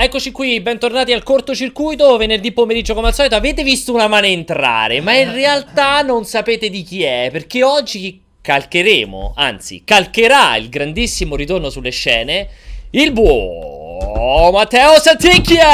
Eccoci qui, bentornati al cortocircuito, venerdì pomeriggio come al solito. Avete visto una mano entrare, ma in realtà non sapete di chi è, perché oggi calcheremo, anzi, calcherà il grandissimo ritorno sulle scene il buon Matteo Santicchia!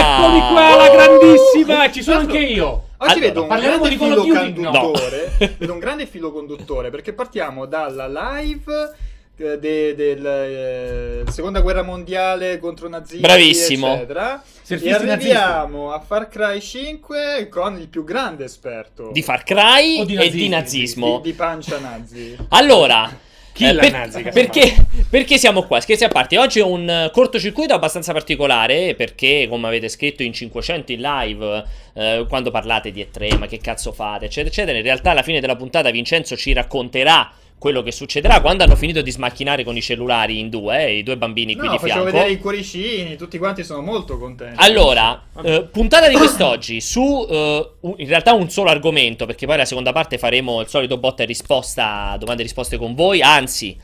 Eccomi qua, la grandissima! Ci sono anche io! Oggi Allora, vedo un grande di filo Duty? No. conduttore. vedo un grande filo conduttore perché partiamo dalla live eh, de- del eh, seconda guerra mondiale contro nazisti Bravissimo. eccetera Surfisti e arriviamo a Far Cry 5 con il più grande esperto Di Far Cry di e di nazismo. di, di pancia nazi Allora, eh, nazi, che perché, perché siamo qua? Scherzi a parte, oggi è un cortocircuito abbastanza particolare perché, come avete scritto in 500 in live, eh, quando parlate di E3, ma che cazzo fate, eccetera, eccetera, in realtà alla fine della puntata Vincenzo ci racconterà quello che succederà quando hanno finito di smacchinare con i cellulari in due, eh, i due bambini qui no di facevo fianco. vedere i cuoricini tutti quanti sono molto contenti Allora, eh, puntata di quest'oggi su eh, un- in realtà un solo argomento, perché poi la seconda parte faremo il solito botta e risposta, domande e risposte con voi, anzi,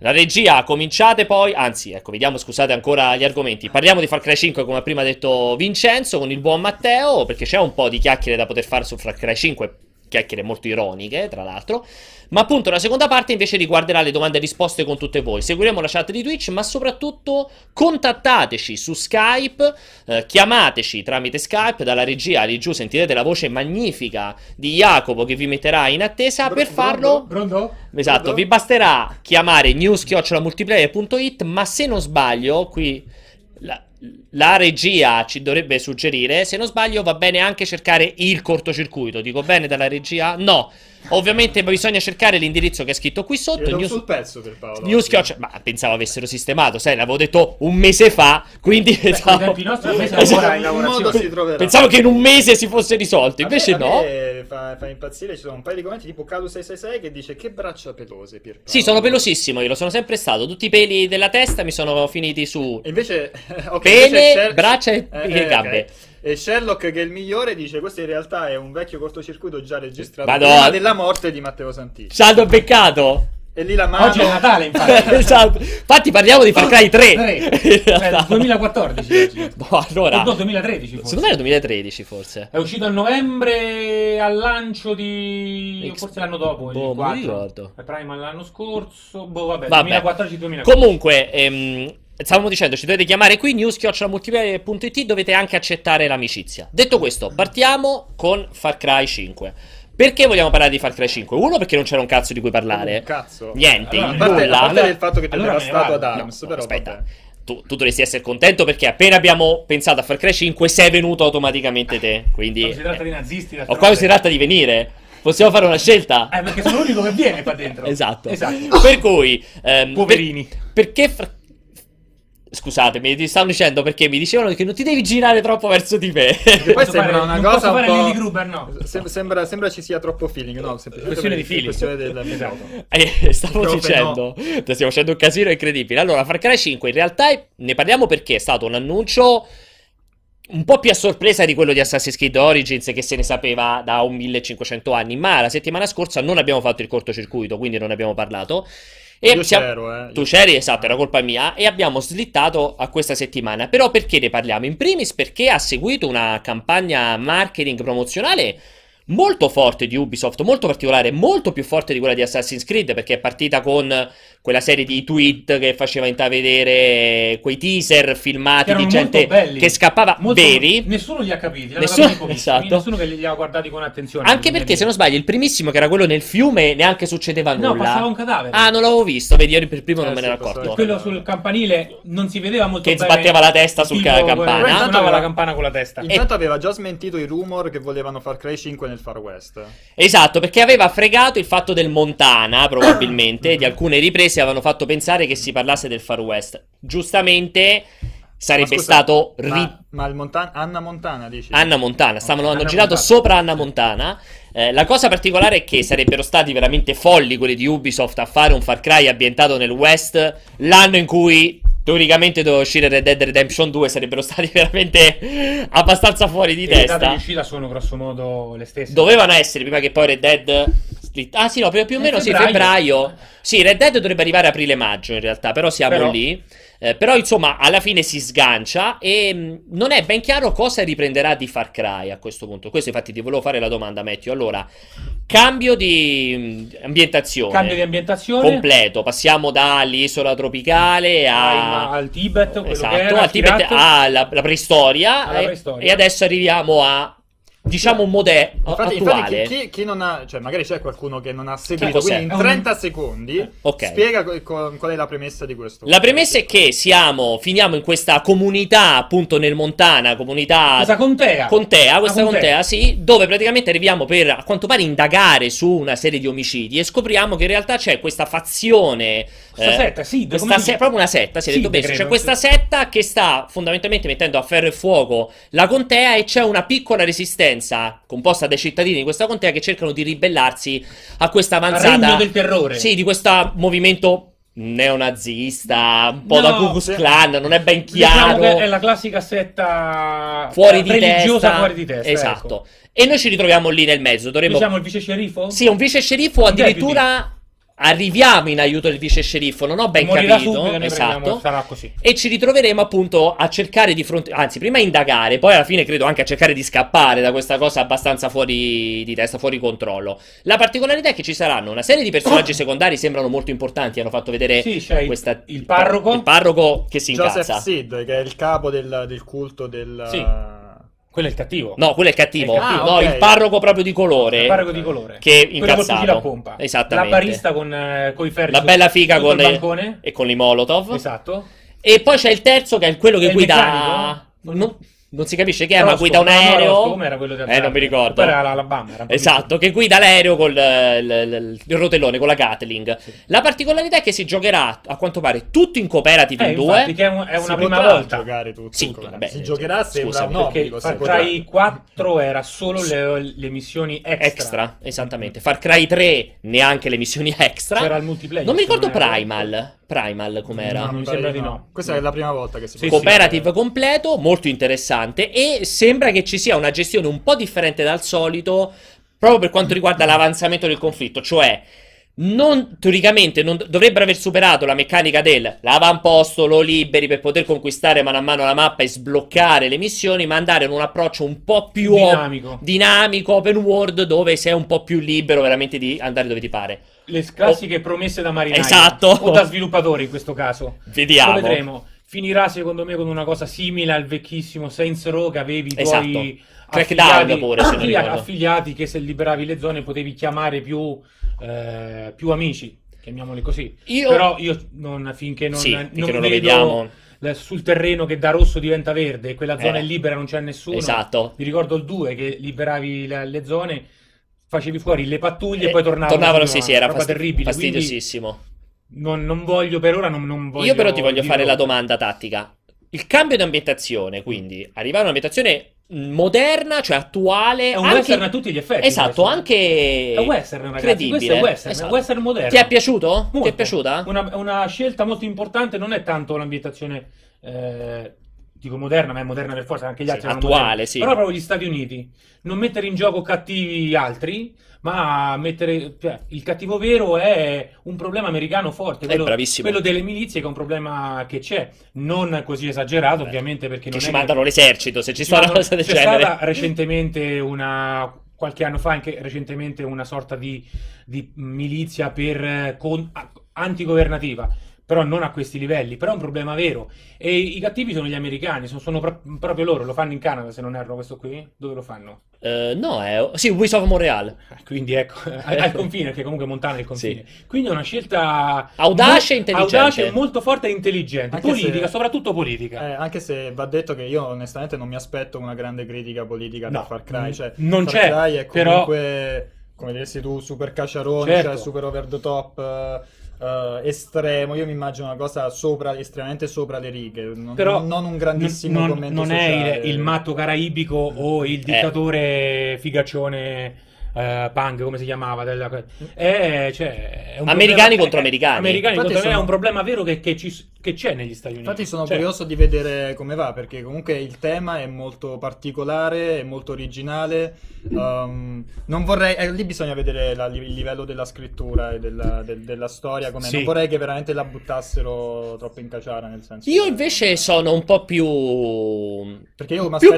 la regia cominciate poi, anzi, ecco, vediamo, scusate ancora gli argomenti. Parliamo di Far Cry 5, come ha prima detto Vincenzo, con il buon Matteo, perché c'è un po' di chiacchiere da poter fare su Far Cry 5, chiacchiere molto ironiche, tra l'altro. Ma appunto la seconda parte invece riguarderà le domande e risposte con tutte voi. Seguiremo la chat di Twitch, ma soprattutto contattateci su Skype, eh, chiamateci tramite Skype, dalla regia lì giù sentirete la voce magnifica di Jacopo che vi metterà in attesa. Bro- per farlo, Pronto? esatto, Pronto? vi basterà chiamare news.multiplayer.it, ma se non sbaglio, qui la, regia ci dovrebbe suggerire, se non sbaglio va bene anche cercare il cortocircuito. Dico bene dalla regia? No. Ovviamente bisogna cercare l'indirizzo che è scritto qui Io sotto. news- sul pezzo per Paolo News chioccia- ma pensavo avessero sistemato, sai, l'avevo detto un mese fa, quindi i pensavo, Esatto. pensavo che in un mese si fosse risolto, A me- invece a no. me fa, fa impazzire, ci sono un paio di commenti tipo Calu666 che dice che braccia pelose Pierpaolo. Sì, sono pelosissimo, io lo sono sempre stato. Tutti i peli della testa mi sono finiti su E invece, ok, Pene, invece braccia e- e ok. gambe. E Sherlock, che è il migliore, dice: Questo in realtà è un vecchio cortocircuito già registrato Madonna. prima della morte di Matteo Santicci. Saldo beccato. E lì la mano. Oggi è Natale, infatti. esatto. Infatti parliamo di Far Cry 3. Tre. In realtà. Eh, 2014 oggi. Boh, allora, No, 2013 forse. secondo me era 2013 forse. È uscito a novembre al lancio di... X- forse l'anno dopo, Boh, il non 4. mi ricordo. È Prima l'anno scorso, boh vabbè, Vabbè. 2014-2015. Comunque, ehm, stavamo dicendo, ci dovete chiamare qui, news.multiplayer.it, dovete anche accettare l'amicizia. Detto questo, partiamo con Far Cry 5. Perché vogliamo parlare di Far Cry 5? Uno, perché non c'era un cazzo di cui parlare. Un cazzo. Niente, Allora, il A parte, nulla. a parte il fatto che tu allora ne stato ad Arms, No, però. aspetta. vabbè. Tu, tu dovresti essere contento perché appena abbiamo pensato a Far Cry 5 sei venuto automaticamente te. Quindi... Quando si tratta di nazisti, O qua si tratta di venire. Possiamo fare una scelta? Eh, perché sono l'unico che viene qua dentro. Esatto. Esatto. Per cui... ehm, Poverini. per- perché... Far- Scusatemi, ti stanno dicendo perché mi dicevano che non ti devi girare troppo verso di me. Che poi sembra una non cosa posso un fare po'. Lily Gruber, no. Sem- sembra, sembra ci sia troppo feeling, no? Questione di feeling. Questione del Esatto. microfono. Eh, stavo Proprio dicendo, Ti stiamo facendo un casino incredibile. Allora, Far Cry 5 in realtà è- ne parliamo perché è stato un annuncio un po' più a sorpresa di quello di Assassin's Creed Origins che se ne sapeva da un 1500 anni, ma la settimana scorsa non abbiamo fatto il cortocircuito, quindi non abbiamo parlato. E Io siamo- c'ero, eh. Tu c'eri, esatto, era colpa mia. E abbiamo slittato a questa settimana. Però perché ne parliamo? In primis perché ha seguito una campagna marketing promozionale molto forte di Ubisoft, molto particolare, molto più forte di quella di Assassin's Creed, perché è partita con quella serie di tweet che faceva intravedere quei teaser filmati di gente belli. che scappava Molto- veri. Nessuno li ha capiti, Nessuno- capiti esatto. nessuno che li ha guardati con attenzione. Anche perché, se non sbaglio, il primissimo, che era quello nel fiume, neanche succedeva No, nulla. passava un cadavere. Ah, non l'avevo visto, vedi, io per primo Eh, non me ne ero accorto. Quello sul campanile non si vedeva molto Che bene. sbatteva la testa sul Tipo, campana. Suonava Intanto- la campana con la testa. Intanto aveva già smentito i rumor che volevano Far Cry 5 nel Far West. Esatto, perché aveva fregato il fatto del Montana, probabilmente, di alcune riprese avevano fatto pensare che si parlasse del Far West. Giustamente sarebbe scusa, stato ri- Ma, ma il Montan- Anna Montana dici? Anna Montana, stavano, hanno Anna girato Montana. sopra Anna Montana. Eh, la cosa particolare è che sarebbero stati veramente folli quelli di Ubisoft a fare un Far Cry ambientato nel West l'anno in cui teoricamente doveva uscire Red Dead Redemption 2, sarebbero stati veramente abbastanza fuori di E le date testa. di uscita sono grosso modo le stesse. Dovevano essere prima che poi Red Dead. Ah, sì, no, più, più o Eh, meno sì, febbraio. febbraio. Sì, Red Dead dovrebbe arrivare aprile-maggio in realtà, però siamo Però- lì. Eh, però insomma alla fine si sgancia e mh, non è ben chiaro cosa riprenderà di Far Cry a questo punto. Questo infatti ti volevo fare la domanda Matthew. Allora, cambio di mh, ambientazione. Cambio di ambientazione. completo, passiamo dall'isola tropicale a... al, Tibet, Esatto, al Tibet, ispirato. alla la preistoria, Alla e- preistoria. E, adesso arriviamo a diciamo un modello Infatti, attuale. infatti chi, chi- chi non ha, cioè magari c'è qualcuno che non ha seguito, quindi in un- 30 secondi Ok. spiega co- co- qual è la premessa di questo. La premessa è che siamo, finiamo in questa comunità appunto nel Montana, comunità Questa contea. contea, questa Una contea, sì, dove praticamente arriviamo per a quanto pare indagare su una serie di omicidi e scopriamo che in realtà c'è questa fazione Questa setta, sì, questa se- proprio una setta, si è Sì, detto bene, c'è questa sì. setta che sta fondamentalmente mettendo a ferro e fuoco la contea e c'è una piccola resistenza composta dai cittadini di questa contea che cercano di ribellarsi a questa avanzata Regno del terrore. Sì, di questo movimento neonazista, un po' da No, Ku Klux. Klan, non è ben Diciamo chiaro. che è la classica setta fuori di religiosa testa. fuori di testa. Esatto. ecco. E noi ci ritroviamo lì nel mezzo. Dovremmo Diciamo il vice sceriffo? Sì, un vice sceriffo, addirittura arriviamo in aiuto del vice sceriffo, non ho ben Morirà capito. subito, prendiamo- esatto. sarà così. E ci ritroveremo appunto a cercare di fronte, anzi, prima a indagare, poi alla fine credo anche a cercare di scappare da questa cosa abbastanza fuori di testa, fuori controllo. La particolarità è che ci saranno una serie di personaggi secondari, sembrano molto importanti. Hanno fatto vedere Sì, il- questa- il parroco. il parroco che si Joseph incazza. Sid, che è il capo del, del culto del... Sì. Quello è il cattivo. No, quello è il cattivo. È il cattivo. no, Ah, ok. il parroco proprio di colore. Il parroco di colore. Che incazzato. pompa. Esattamente. La barista con eh, coi ferri. La bella figa con il bancone. e con i Molotov. Esatto. E poi c'è il terzo che è quello che È il guida. meccanico? Non, non si capisce che è, ma guida un no, no, aereo. Roscoe, com'era quello di eh, Atlanta? non mi ricordo. Poi era l'Alabama. era Esatto, che guida l'aereo con il rotellone, con la Gatling. La particolarità è che si giocherà, a quanto pare, tutto in cooperative Eh, in due. che è, un- è Si una prima potrà volta. giocare tutto. Sì, Come- vabbè, si giocherà scusami, un Perché obbligo. Far si Cry potrà. 4 era solo le, le missioni extra. Extra, esattamente. Far Cry 3, neanche le missioni extra. C'era il multiplayer. non mi ricordo non. Primal. Primal com'era. No, mi sembra di no. Questa è la prima volta che si Sì, può sì. cooperative completo, molto interessante e sembra che ci sia una gestione un po' differente dal solito proprio per quanto riguarda l'avanzamento del conflitto, cioè non, teoricamente non, dovrebbero aver superato la meccanica del l'avamposto, lo liberi per poter conquistare mano a mano la mappa e sbloccare le missioni, ma andare in un approccio un po' più Dinamico. dinamico, open world, dove sei un po' più libero veramente di andare dove ti pare. Le classiche promesse da marinai. Esatto. O da sviluppatori in questo caso. Vediamo. Lo vedremo. Finirà secondo me con una cosa simile al vecchissimo Saints Row che avevi i Esatto. tuoi Crackdown affiliati, pure, se ricordo. affiliati che se liberavi le zone potevi chiamare più, eh, più amici, chiamiamoli così. Io- Però io non, finché non, sì, non finché non lo vediamo. sul terreno che da rosso diventa verde e quella zona Eh. è libera non c'è nessuno. Esatto. Mi ricordo il 2 che liberavi le, le zone, facevi fuori le pattuglie e Eh, poi tornavano. tornavano, sì, sì, era fasti- roba terribile. fastidiosissimo. Non, non voglio per ora, non, non voglio Io però ti voglio fare la oltre. domanda tattica. Il cambio di ambientazione, quindi, arrivare a un'ambientazione moderna, cioè attuale, È un anche- western a tutti gli effetti. Esatto, questo. anche È western, ragazzi. credibile. Questo è western, Esatto. western moderno. Ti è piaciuto? Ti Molto. è piaciuta? Una, una scelta molto importante non è tanto l'ambientazione, eh, dico moderna, ma è moderna per forza, anche gli Sì, altri erano attuale, moderni. sì. Però proprio gli Stati Uniti. Non mettere in gioco cattivi altri, ma mettere... Cioè, il cattivo vero è un problema americano forte, quello, bravissimo. quello delle milizie che è un problema che c'è. Non così esagerato, Beh, ovviamente, perché Che non ci mandano l'esercito, se ci ci sta una cosa del c'è genere. stata recentemente una qualche anno fa anche recentemente una sorta di, di milizia per con- antigovernativa però non a questi livelli però è un problema vero e i cattivi sono gli americani sono, sono pro- proprio loro lo fanno in Canada se non erro questo qui dove lo fanno? Eh, no, è... Sì, Ubisoft Montreal. Eh, quindi ecco al, al confine perché comunque Montana è il confine Sì. quindi è una scelta Audace e mo- intelligente. audace, molto forte e intelligente Anche politica se- soprattutto politica Eh, anche se va detto che io onestamente non mi aspetto una grande critica politica No, da Far Cry. Cioè, non Far c'è, Cry è però- comunque, come diresti tu, super cacciarone, Certo. cioè super over the top, eh, eh, estremo. Io mi immagino una cosa sopra, estremamente sopra le righe. Non, Però non un grandissimo non, commento non è il, il matto caraibico o il dittatore figaccione eh, punk come si chiamava della- è, cioè, è un Americani problema- contro americani. americani Infatti contro sono- è un problema vero che, che ci, che c'è negli Stati Uniti. Infatti sono Cioè, curioso di vedere come va, perché comunque il tema è molto particolare, è molto originale. Um, non vorrei, eh, lì bisogna vedere la- il livello della scrittura e della, del- della storia. com'è. Sì. Non vorrei che veramente la buttassero troppo in caciara, nel senso. Io che- invece sono un po' più... Perché io mi più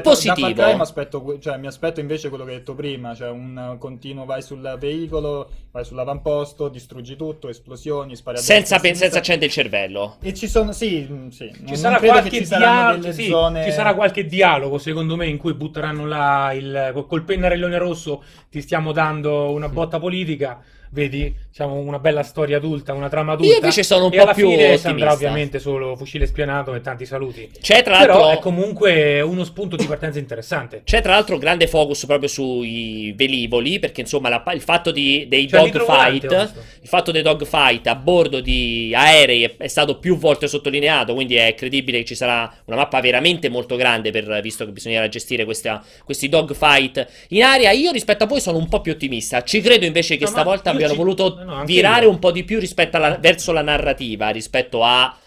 aspetto, que- cioè, mi aspetto invece quello che hai detto prima, cioè un continuo vai sul veicolo, vai sull'avamposto, distruggi tutto, esplosioni, spari a Senza, senza accendere il cervello. E ci sono, sì, mm, sì. Ci sarà, ci dialogo, sì, zone... ci sarà qualche dialogo, secondo me, in cui butteranno là il, col pennarellone rosso. Ti stiamo dando una botta politica. Vedi, diciamo una bella storia adulta, una trama adulta. Io invece sono un po' alla più fine ottimista. ovviamente solo fucile spianato e tanti saluti. C'è tra Però l'altro... è comunque uno spunto di partenza interessante. C'è tra l'altro grande focus proprio sui velivoli, perché insomma la- il fatto di- dei Cioè, dogfight, il fatto dei dogfight a bordo di aerei è, è stato più volte sottolineato, quindi è credibile che ci sarà una mappa veramente molto grande, per, visto che bisognerà gestire questa- questi dogfight in aria. Io rispetto a voi sono un po' più ottimista, ci credo invece che No, stavolta abbiano voluto no, virare io. un po' di più rispetto alla- verso la narrativa, rispetto a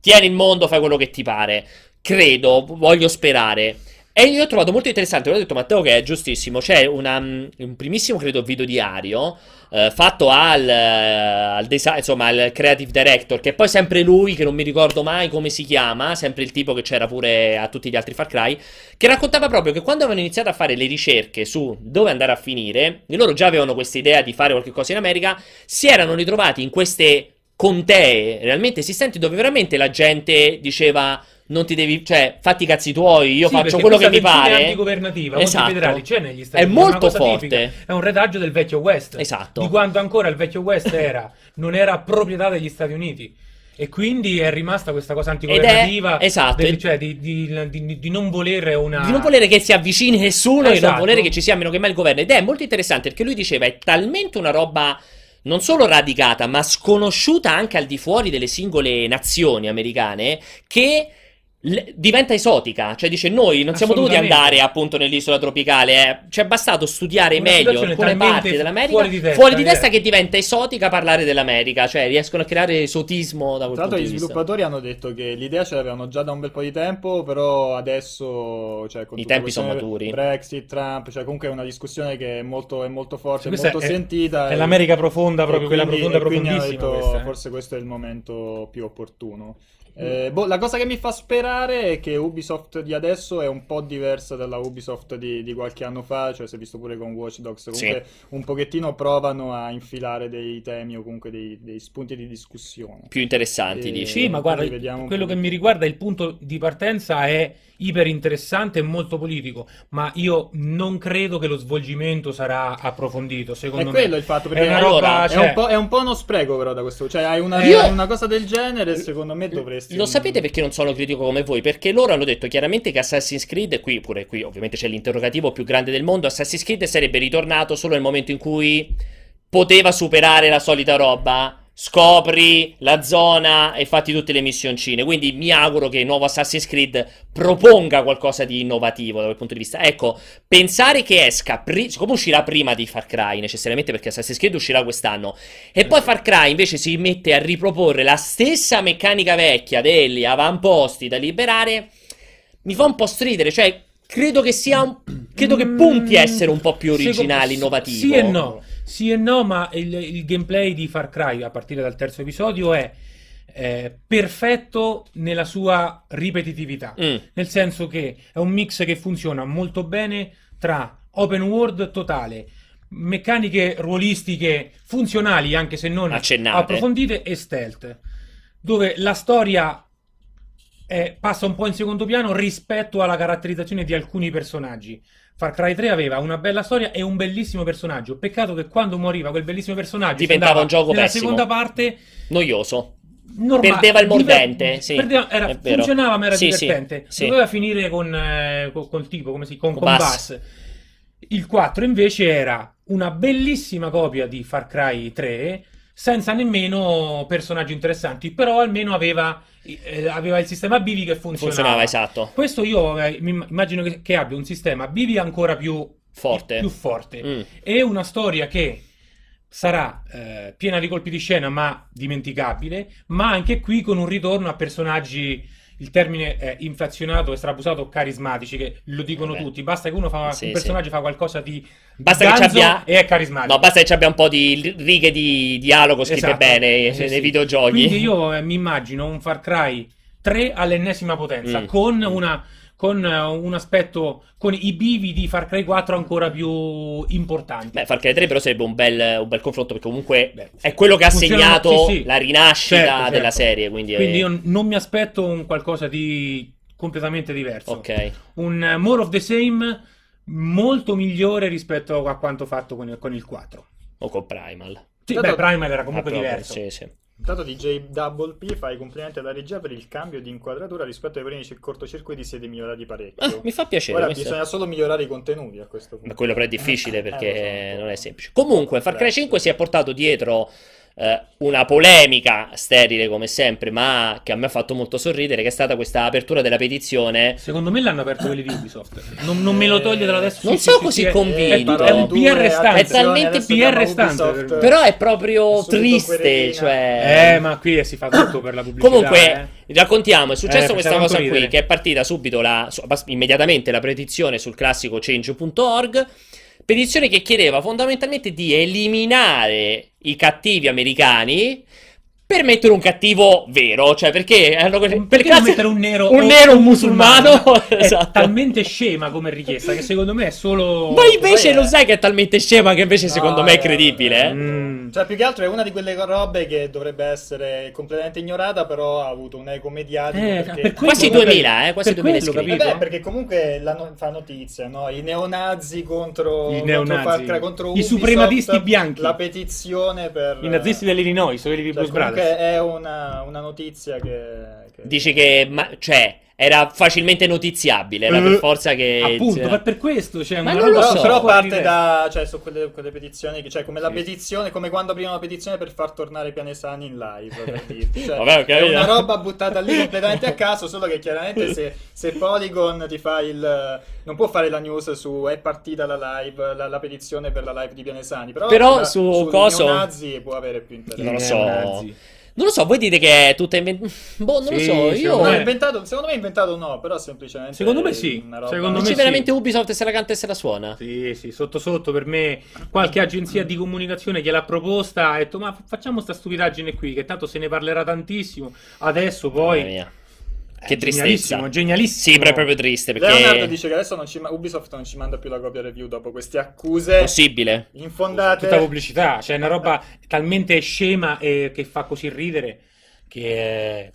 tieni il mondo, fai quello che ti pare. Credo, voglio sperare. E io ho trovato molto interessante, l'ho detto Matteo che è giustissimo, c'è una, un primissimo, credo, video diario eh, fatto al, eh, al desi- insomma, al creative director, che è poi sempre lui, che non mi ricordo mai come si chiama, sempre il tipo che c'era pure a tutti gli altri Far Cry, che raccontava proprio che quando avevano iniziato a fare le ricerche su dove andare a finire, loro già avevano questa idea di fare qualche cosa in America, si erano ritrovati in queste contee realmente esistenti dove veramente la gente diceva non ti devi, cioè, fatti i cazzi tuoi, io Sì, faccio quello che mi pare. antigovernativa Esatto. federali c'è negli Stati È Uniti, una molto forte. tipica, è un retaggio del vecchio West. Esatto. Di quando ancora il vecchio West era, non era proprietà degli Stati Uniti. E quindi è rimasta questa cosa antigovernativa, è- esatto. del- cioè di, di- di- di non volere una... Di non volere che si avvicini nessuno e non Esatto. volere che ci sia meno che mai il governo. Ed è molto interessante perché lui diceva è talmente una roba non solo radicata, ma sconosciuta anche al di fuori delle singole nazioni americane, che l- diventa esotica. Cioè dice noi non siamo dovuti andare appunto nell'isola tropicale, eh. ci è bastato studiare Una meglio alcune parti dell'America fuori di testa, fuori di eh. testa che diventa esotica parlare dell'America, cioè riescono a creare esotismo da quel Tra l'altro gli sviluppatori hanno detto che l'idea ce l'avevano già da un bel po' di tempo, però adesso, cioè, con I tempi sono maturi. Brexit, Trump, cioè comunque è una discussione che è molto, è molto forte, è Questa molto è- sentita. È e- l'America profonda, proprio quella quindi- profonda, e profondissima. detto, questa, eh. forse questo è il momento più opportuno. Eh, boh, la cosa che mi fa sperare è che Ubisoft di adesso è un po' diversa dalla Ubisoft di, di qualche anno fa, cioè si è visto pure con Watch Dogs, comunque un pochettino provano a infilare dei temi o comunque dei, dei spunti di discussione. Più interessanti, Eh, dici? Sì, ma guarda, quello che mi riguarda, il punto di partenza è iper interessante e molto politico, ma io non credo che lo svolgimento sarà approfondito, È secondo me. quello il fatto, perché È una allora, roba, è, cioè, un po', è un po' uno spreco però da questo, cioè hai una, Io- una cosa del genere secondo me dovresti... Lo sapete perché non sono critico come voi? Perché loro hanno detto chiaramente che Assassin's Creed, qui pure qui ovviamente c'è l'interrogativo più grande del mondo, Assassin's Creed sarebbe ritornato solo nel momento in cui poteva superare la solita roba. Scopri la zona e fatti tutte le missioncine. Quindi mi auguro che il nuovo Assassin's Creed proponga qualcosa di innovativo da quel punto di vista. Ecco, pensare che esca, pri- siccome uscirà prima di Far Cry necessariamente perché Assassin's Creed uscirà quest'anno, e poi Far Cry invece si mette a riproporre la stessa meccanica vecchia degli avamposti da liberare, mi fa un po' stridere, cioè credo che sia un... credo che punti a essere un po' più originale, innovativo. Sì e no, sì e no, ma il, il gameplay di Far Cry a partire dal terzo episodio è eh, perfetto nella sua ripetitività. Mm, Nel senso che è un mix che funziona molto bene tra open world totale, meccaniche ruolistiche funzionali, anche se non Accennate. approfondite, e stealth, dove la storia eh, passa un po' in secondo piano rispetto alla caratterizzazione di alcuni personaggi. Far Cry 3 aveva una bella storia e un bellissimo personaggio. Peccato che quando moriva quel bellissimo personaggio Diventava un gioco nella pessimo. seconda parte noioso. normale. Perdeva il Diver- mordente, sì, perdeva- era- funzionava, ma era Sì, divertente. sì. Doveva finire con, eh, co- col tipo, come si con, Con con Bass. Bass. Il 4 invece era una bellissima copia di Far Cry 3 senza nemmeno personaggi interessanti, però almeno aveva, eh, aveva il sistema Bivi che funzionava. Funzionava, esatto. Questo io eh, immagino che, che abbia un sistema Bivi ancora più Forte. più forte Mm. e una storia che sarà eh, piena di colpi di scena ma dimenticabile, ma anche qui con un ritorno a personaggi il termine è inflazionato e strabusato carismatici che lo dicono Vabbè. tutti basta che uno fa Sì, un personaggio fa qualcosa di Basta che abbia- e è carismatico No, basta che ci abbia un po' di righe di dialogo scritte Esatto. bene Sì, nei sì. videogiochi. Quindi io eh, mi immagino un Far Cry 3 all'ennesima potenza, Mm. con, una, con eh, un aspetto, con i bivi di Far Cry 4 ancora più importanti. Beh, Far Cry 3 però sarebbe un bel, un bel confronto perché comunque Beh, è quello che ha segnato sì, sì. la rinascita Certo, certo. della serie. Quindi, è- Quindi io non mi aspetto un qualcosa di completamente diverso. Ok. Un eh, more of the same molto migliore rispetto a quanto fatto con il, con il 4. O con Primal. Sì, beh, Primal era comunque Ah, proprio, diverso. Sì, sì. Intanto DJ Double P fa i complimenti alla regia per il cambio di inquadratura rispetto ai primi cir- cortocircuiti siete migliorati parecchio. Ah, mi fa piacere. Ora bisogna solo migliorare i contenuti a questo punto. Ma quello però è difficile Eh, perché so. non è semplice. Comunque, Far Cry Beh. 5 si è portato dietro eh, una polemica sterile come sempre, ma che a me ha fatto molto sorridere, che è stata questa apertura della petizione. Secondo me l'hanno aperto quelli di Ubisoft. Non, non me lo toglie dalla testa. Non Sì, so sì, così è- convinto. È, un PR stante. È talmente PR stante. Però è proprio triste, cioè... Eh, ma qui si fa tutto per la pubblicità. Comunque, eh. raccontiamo, è successo Eh, questa cosa qui, che è partita subito la, immediatamente la petizione sul classico change.org, petizione che chiedeva fondamentalmente di eliminare i cattivi americani per mettere un cattivo vero, cioè perché erano per Perché non classi- mettere un nero un nero, un musulmano, È esatto. talmente scema come richiesta che secondo me è solo... Ma invece Poi è- lo sai che è talmente scema che invece No, secondo me è eh, credibile, eh? Mm. Cioè, più che altro è una di quelle robe che dovrebbe essere completamente ignorata, però ha avuto un eco mediatico. Eh, perché... per Quasi per- 2000, eh, quasi per 2000 quello, capito? Vabbè, perché comunque la no- fa notizia, no? I neonazi contro, I contro neonazi. Far Cry, contro I suprematisti bianchi. La petizione per... I nazisti dell'Illinois, quelli di Cioè, Blues comunque Brothers. è una, una notizia che... che- Dici che, ma- cioè, era facilmente notiziabile, era Eh, per forza che... Appunto, cioè- per, per questo c'è Ma una non lo so. però parte da, cioè, su quelle, quelle petizioni, che- cioè come la Sì. petizione, come quando apriva una petizione per far tornare Pianesani in live, per dirti. Cioè, Vabbè, è una roba buttata lì completamente a caso, solo che chiaramente se, se Polygon ti fa il... non può fare la news su è partita la live, la, la petizione per la live di Pianesani, però, Però la- su sui coso- neonazi può avere più interesse. Non lo so. neonazi. Non lo so, voi dite che è tutta inventata. Boh, non Sì, lo so. Io. No, me- inventato, secondo me è inventato no, però semplicemente Secondo me sì, roba- secondo me veramente sì. Ubisoft se la canta e se la suona? Sì, sì, sotto sotto per me qualche agenzia di comunicazione gliel'ha proposta, ha detto ma facciamo sta stupidaggine qui che tanto se ne parlerà tantissimo, adesso poi... Mia. Eh, Che tristezza. Genialissimo, genialissimo. Sì, però è proprio triste perché. Leonardo dice che adesso non ci ma- Ubisoft non ci manda più la copia review dopo queste accuse Possibile. infondate. Tutta pubblicità, cioè è una roba talmente scema e che fa così ridere che...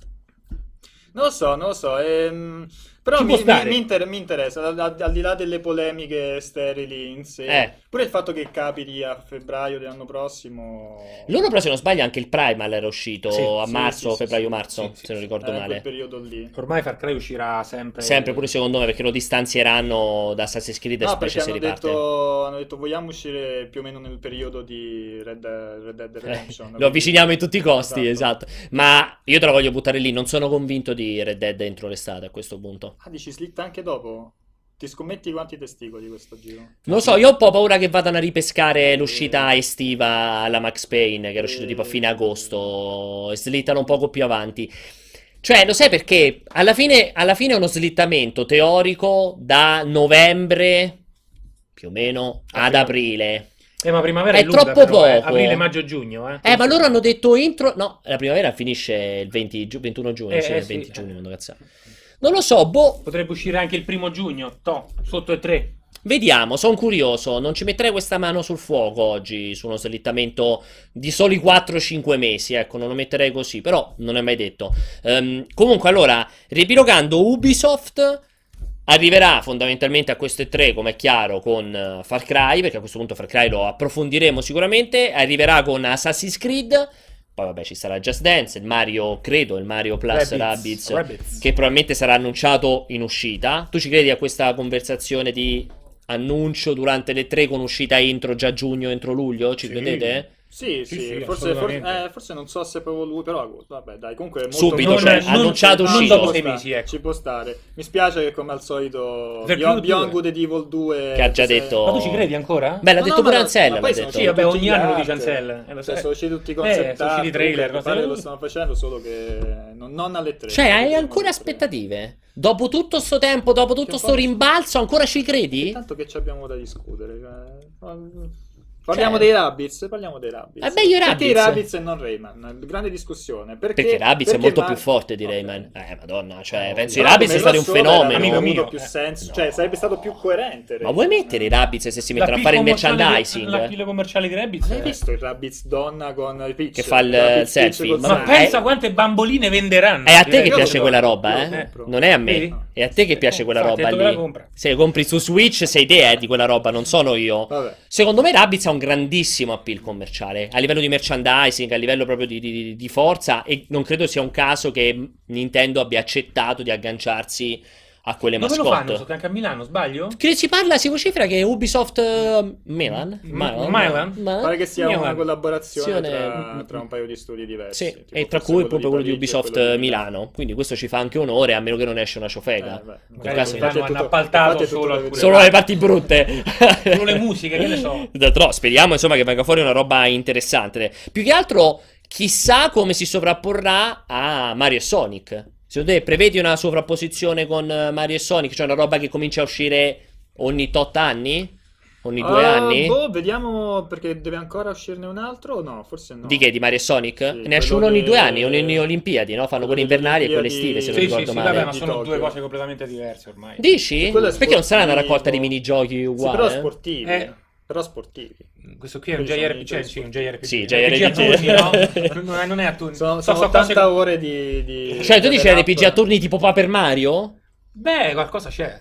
Non lo so, non lo so. ehm, però mi, mi- inter- mi interessa, al, al- al di là delle polemiche sterili in sé, Eh. pure il fatto che capiti a febbraio dell'anno prossimo. Loro, però, se non sbaglio, anche il Primal era uscito Sì, a sì, marzo, sì, febbraio-marzo, sì, sì, se non ricordo eh, quel male. periodo lì. Ormai Far Cry uscirà sempre... Sempre pure secondo me, perché lo distanzieranno da Assassin's Creed e No, specie se hanno riparte. detto, hanno detto vogliamo uscire più o meno nel periodo di Red, Red Dead Redemption. Eh, lo avviciniamo in tutti i costi, Esatto. esatto. Ma io te la voglio buttare lì. Non sono convinto di Red Dead entro l'estate a questo punto. Ah, dici slitta anche dopo? Ti scommetti quanti testicoli questo giro? Non lo so, io ho un po' paura che vadano a ripescare l'uscita estiva alla Max Payne, che era uscito tipo a fine agosto, e slittano un poco più avanti. Cioè, lo sai perché? Alla fine, alla fine è uno slittamento teorico da novembre, più o meno, ad aprile. Eh, ma primavera È lunga, troppo però, eh. poco. Aprile, maggio, giugno, eh. Eh, ma loro hanno detto entro... No, la primavera finisce il 20 giu- 21 giugno, Eh, sì, eh, il sì. 20 giugno, quando cazzo è. Non lo so, boh, Potrebbe uscire anche il primo giugno, to, sotto e tre. Vediamo, sono curioso. Non ci metterei questa mano sul fuoco oggi su uno slittamento di soli 4-5 mesi. Ecco, non lo metterei così, però non è mai detto. Ehm, comunque, allora, riepilogando, Ubisoft arriverà fondamentalmente a queste tre, come è chiaro, con eh, Far Cry, perché a questo punto Far Cry lo approfondiremo sicuramente. Arriverà con Assassin's Creed. Poi, vabbè, ci sarà Just Dance, il Mario, credo, il Mario Plus Rabbids, Rabbids, che probabilmente sarà annunciato in uscita. Tu ci credi a questa conversazione di annuncio durante le tre con uscita entro già giugno, entro luglio? Ci Sì. credete? Sì, sì, Sì, sì, forse, forse, eh, forse non so se è proprio lui, però vabbè, dai, comunque è molto Subito, molto- cioè, non- annunciato non uscito. dopo Sei mesi, ecco. Ci può stare. Mi spiace che come al solito Beyond, Beyond 2. Good and Evil 2 Che ha già se- detto- Ma tu ci credi ancora? Beh, l'ha No, detto no, pure Ansel. ma l'ha detto. Sì, vabbè, ogni anno lo dice Ansel, eh, lo cioè, sono usciti tutti i Eh, concept sono usciti art, trailer, che lo stanno facendo solo che non, non alle 3 Cioè, hai ancora aspettative? Dopo tutto sto tempo, dopo tutto sto rimbalzo, ancora ci credi? Tanto che ci abbiamo da discutere. Parliamo Cioè- dei Rabbids, parliamo dei Rabbids. Eh beh, io i Perché i Rabbids- Rabbids e non Rayman? Grande discussione. Perché, Perché Rabbids è perché molto Mar- più forte di. Rayman. Eh, madonna, cioè, No, penso i Rabbids sia stato un fenomeno. Amico avuto mio, più eh. senso, No. cioè sarebbe stato più coerente. Ma vuoi Rayman. mettere i Rabbids se si mettono a fare il commerciale di- merchandising? L'appeal commerciale di Rabbids. Hai eh. visto il Rabbids donna con Peach? Che fa il- Rabbids il selfie? Ma Ma pensa è- quante bamboline venderanno. È a te direi. che piace quella roba, eh? Non è a me. È a te che piace quella roba lì. la. Se la compri su Switch sei te, eh, di quella roba, non sono io. Vabbè. Secondo me Rabbids ha un grandissimo appeal commerciale a livello di merchandising, a livello proprio di, di- di forza e non credo sia un caso che Nintendo abbia accettato di agganciarsi a quelle Dove lo mascotte. fanno? Sono anche a Milano, sbaglio? Che si parla, si vocifera che Ubisoft eh, Milan? M- Milan? Pare che sia Milan. una collaborazione Azione- tra, tra un paio di studi diversi. Sì, e tra cui proprio quello di Ubisoft quello di Milano. Quindi questo ci fa anche onore, a meno che non esce una ciofega. Eh, beh, In magari caso- è hanno tutto- appaltato tutto solo alcune-. Solo le parti brutte. Solo le musiche, che ne so. Però speriamo insomma che venga fuori una roba interessante. Più che altro, chissà come si sovrapporrà a Mario e Sonic. Secondo te prevedi una sovrapposizione con eh, Mario e Sonic? Cioè una roba che comincia a uscire ogni tot anni? Ogni due Ah, anni? Boh, vediamo perché deve ancora uscirne un altro o no? Forse no. Di che? Di Mario e Sonic? Sì, ne esce uno ogni due anni, ogni, ogni Olimpiadi, no? Fanno quello quelle invernali e quelle estive, se non Sì, sì, ricordo sì, male. vabbè, ma sono due cose completamente diverse ormai. Dici? Perché non sarà una raccolta di minigiochi Sì, uguale? però sportivi. Eh. Però sportivi. Questo qui è un JRPG, cioè, sì, un JRPG. Sì, RPG a JRPG. turni, no? Non è, non è a turni. Sono, So- sono so 80 cose- ore di, di Cioè, tu dici RPG a turni tipo Paper Mario? Beh, qualcosa c'è.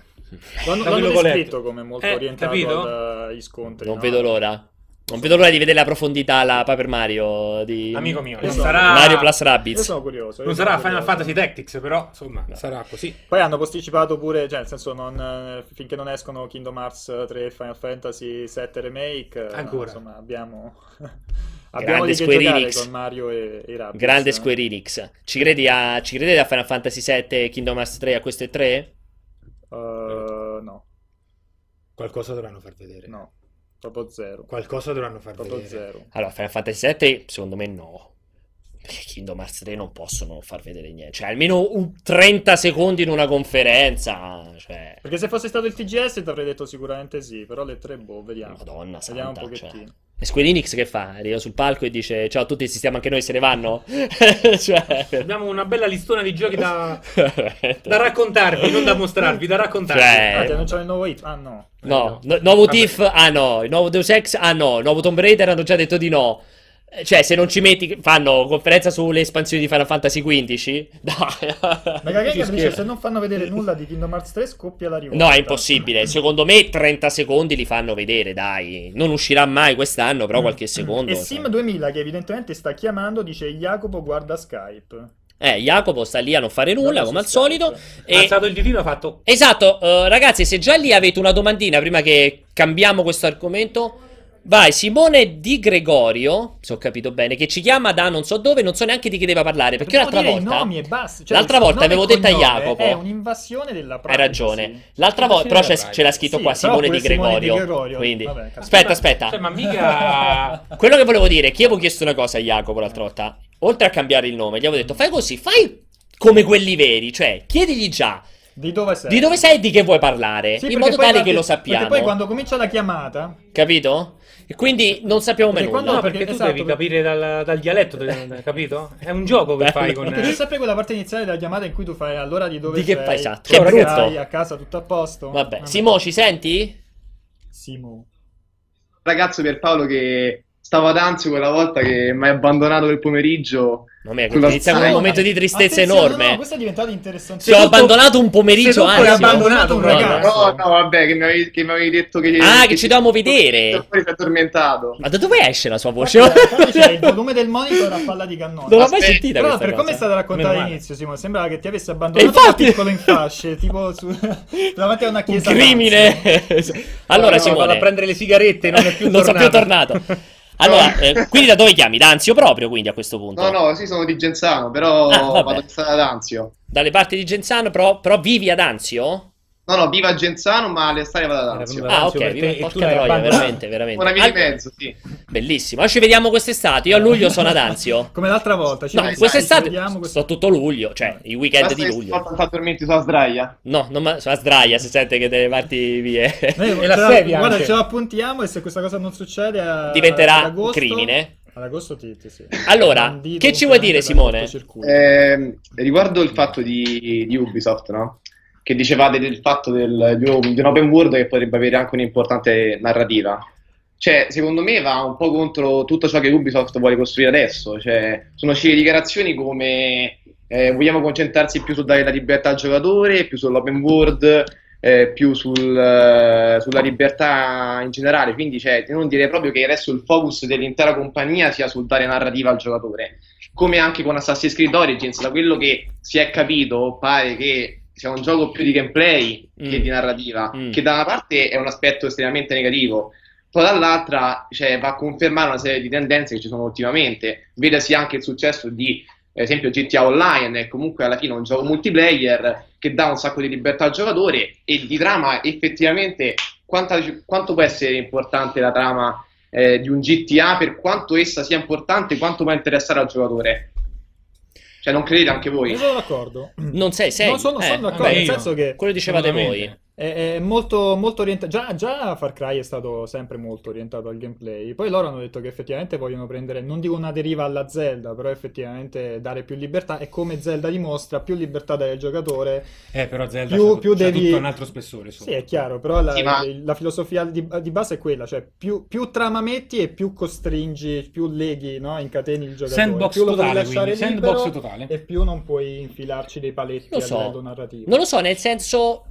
L'hanno, Da l'hanno descritto letto. come molto Eh, orientato capito? agli scontri. Non no? vedo l'ora. Non vedo l'ora di vedere la profondità alla Paper Mario di Amico mio, Io non sarà... Mario Plus Io Rabbids. sono curioso. io Non sarà Final curioso. Fantasy Tactics, però, insomma, sarà così. Poi hanno posticipato pure, cioè nel senso non, eh, finché non escono Kingdom Hearts 3 e Final Fantasy 7 Remake, eh, Ancora. insomma abbiamo, abbiamo Grande Square Enix. con Mario e, e i Rabbids. Grande Square Enix. Ci credi a, ci credete a Final Fantasy VII e Kingdom Hearts 3 a queste tre? Eh, no, Qualcosa dovranno far vedere. no, proprio zero. Qualcosa dovranno far Proprio vedere. zero. Allora, Final Fantasy VII secondo me no. Perché Kingdom Hearts 3 non possono far vedere niente. Cioè, almeno un 30 secondi in una conferenza. Cioè, Perché se fosse stato il TGS ti avrei detto sicuramente sì, però le tre, boh, vediamo. Madonna Vediamo un santa. pochettino. Cioè. E Square Enix che fa? Arriva sul palco e dice ciao a tutti, esistiamo anche noi, se ne vanno? cioè... Abbiamo una bella listona di giochi da, da raccontarvi, non da mostrarvi, da raccontarvi. Cioè- Ah, ti annunciano il nuovo hit? Ah no. No, Eh, no- nuovo Vabbè. Tiff, ah no, il nuovo Deus Ex, ah no, il nuovo Tomb Raider hanno già detto di no. Eh, Cioè, se non ci metti, fanno conferenza sulle espansioni di Final Fantasy XV? Dai. Ci dice se non fanno vedere nulla di Kingdom Hearts 3 scoppia la rivolta. No, è impossibile. Secondo me 30 secondi li fanno vedere, dai. Non uscirà mai quest'anno, però qualche secondo. E cioè. Sim 2000 che evidentemente sta chiamando dice Jacopo guarda Skype. Eh, Jacopo sta lì a non fare nulla, Guarda come al solito. Ha E... alzato il ditino e ha fatto... Esatto, eh, ragazzi, se già lì avete una domandina prima che cambiamo questo argomento, vai Simone Di Gregorio, se ho capito bene, che ci chiama da non so dove, non so neanche di che deve parlare, perché Dobbiamo l'altra volta... nomi e basta. Cioè, L'altra volta avevo detto a Jacopo. È un'invasione della Hai privacy. ragione. L'altra volta, però c'è, ce l'ha scritto Sì, qua Simone Di Simone Di Gregorio. Gregorio. Quindi, Vabbè, aspetta, aspetta. Cioè, ma mica... Quello che volevo dire è che io avevo chiesto una cosa a Jacopo l'altra volta. Oltre a cambiare il nome, gli avevo detto: fai così, fai come quelli veri. Cioè, chiedigli già Di dove sei? di dove sei e di che vuoi parlare. Sì, in modo tale che lo sappiamo. Perché poi quando comincia la chiamata, Capito? E quindi non sappiamo Perché nulla. No, quando- perché tu esatto, devi perché- capire dal, dal dialetto, de- capito? È un gioco che fai con... perché c'è sempre quella parte iniziale della chiamata in cui tu fai allora di dove Di che sei. fai, esatto. Che brutto. a casa tutto a posto? Vabbè, Simo, ci senti? Simo. ragazzo Pierpaolo che stava ad ansia quella volta che mi hai abbandonato quel pomeriggio. Mamma mia, Sulla inizia con un momento di tristezza enorme. No, questo è diventato interessante. Ti ho abbandonato un pomeriggio anzi. che hai abbandonato un No, ragazzo. No, no, vabbè, che mi avevi, che mi avevi detto che... Ah, che ci dovevamo vedere. Poi sei addormentato. Ma da dove esce la sua voce? Infatti c'è il volume del monitor a palla di cannone. Non l'ho mai sentita Però per come è stata raccontata all'inizio, Simone, sembrava che ti avesse abbandonato infatti- piccolo in fasce, tipo su, davanti a una Un chiesa. crimine. allora, No, no, vado a Simone, prendere le sigarette, non è più non sono più tornato. Allora, eh, quindi da dove chiami? Da Anzio proprio, quindi a questo punto? No, no, sì, sono di Genzano, però Ah, vado ad Anzio. Dalle parti di Genzano, però, però vivi ad Anzio? No, no, viva Genzano, ma all'estate vado ad Anzio. Ah, ok, viva- e porca troia, veramente, veramente. Una via di Al- mezzo, sì. Bellissimo. Ci vediamo quest'estate. Io a luglio sono ad Anzio. Come l'altra volta. Ci No, vediamo, quest'estate ci vediamo quest- sto tutto luglio, cioè i weekend Basta di luglio. stavolta non ti addormenti sulla sdraia. No, non ma- sulla sdraia si sente che delle parti vie. Noi E la sedia Guarda, anche. ce lo appuntiamo e se questa cosa non succede a- Diventerà agosto- crimine. Ad agosto ti, ti sì. Allora, Bandito che ci vuoi dire, Simone? Ehm, riguardo il fatto di, di Ubisoft, no? Che dicevate del fatto del, di, un, di un open world che potrebbe avere anche un'importante narrativa. Cioè, secondo me va un po' contro tutto ciò che Ubisoft vuole costruire adesso. Cioè, sono uscite dichiarazioni come eh, vogliamo concentrarsi più su dare la libertà al giocatore, più sull'open world, eh, più sul, eh, sulla libertà in generale. Quindi, cioè, non direi proprio che adesso il focus dell'intera compagnia sia sul dare narrativa al giocatore come anche con Assassin's Creed Origins, da quello che si è capito, pare che sia un gioco più di gameplay che Mm. di narrativa, Mm. che da una parte è un aspetto estremamente negativo, poi dall'altra cioè, va a confermare una serie di tendenze che ci sono ultimamente. Vedasi anche il successo di, ad esempio, GTA Online, è comunque alla fine un gioco multiplayer che dà un sacco di libertà al giocatore e di trama effettivamente quanta- quanto può essere importante la trama eh, di un GTA per quanto essa sia importante, quanto può interessare al giocatore. Cioè, non credete anche voi? Io sono d'accordo. Non sei, sei. No, sono, Eh, sono d'accordo, vabbè, nel senso che Quello dicevate voi. È, è molto, molto orientato. Già, già Far Cry è stato sempre molto orientato al gameplay. Poi loro hanno detto che effettivamente vogliono prendere, non dico una deriva alla Zelda, però effettivamente dare più libertà. E come Zelda dimostra, più libertà dai al giocatore. Eh, però Zelda Più- c'ha, più c'ha devi- tutto un altro spessore. Sì, è chiaro, però la, Sì, ma- la filosofia di, di base è quella, cioè più, più trama metti e più costringi, più leghi, no? incateni il giocatore. Sandbox più lo puoi totale, lasciare quindi. Sandbox libero totale. e più non puoi infilarci dei paletti Lo a so. livello narrativo. Non lo so, nel senso,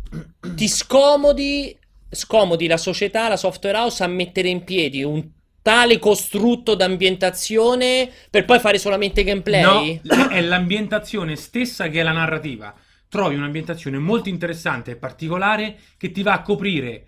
ti scomodi, scomodi la società, la software house a mettere in piedi un tale costrutto d'ambientazione per poi fare solamente gameplay? No, è l'ambientazione stessa che è la narrativa. Trovi un'ambientazione molto interessante e particolare che ti va a coprire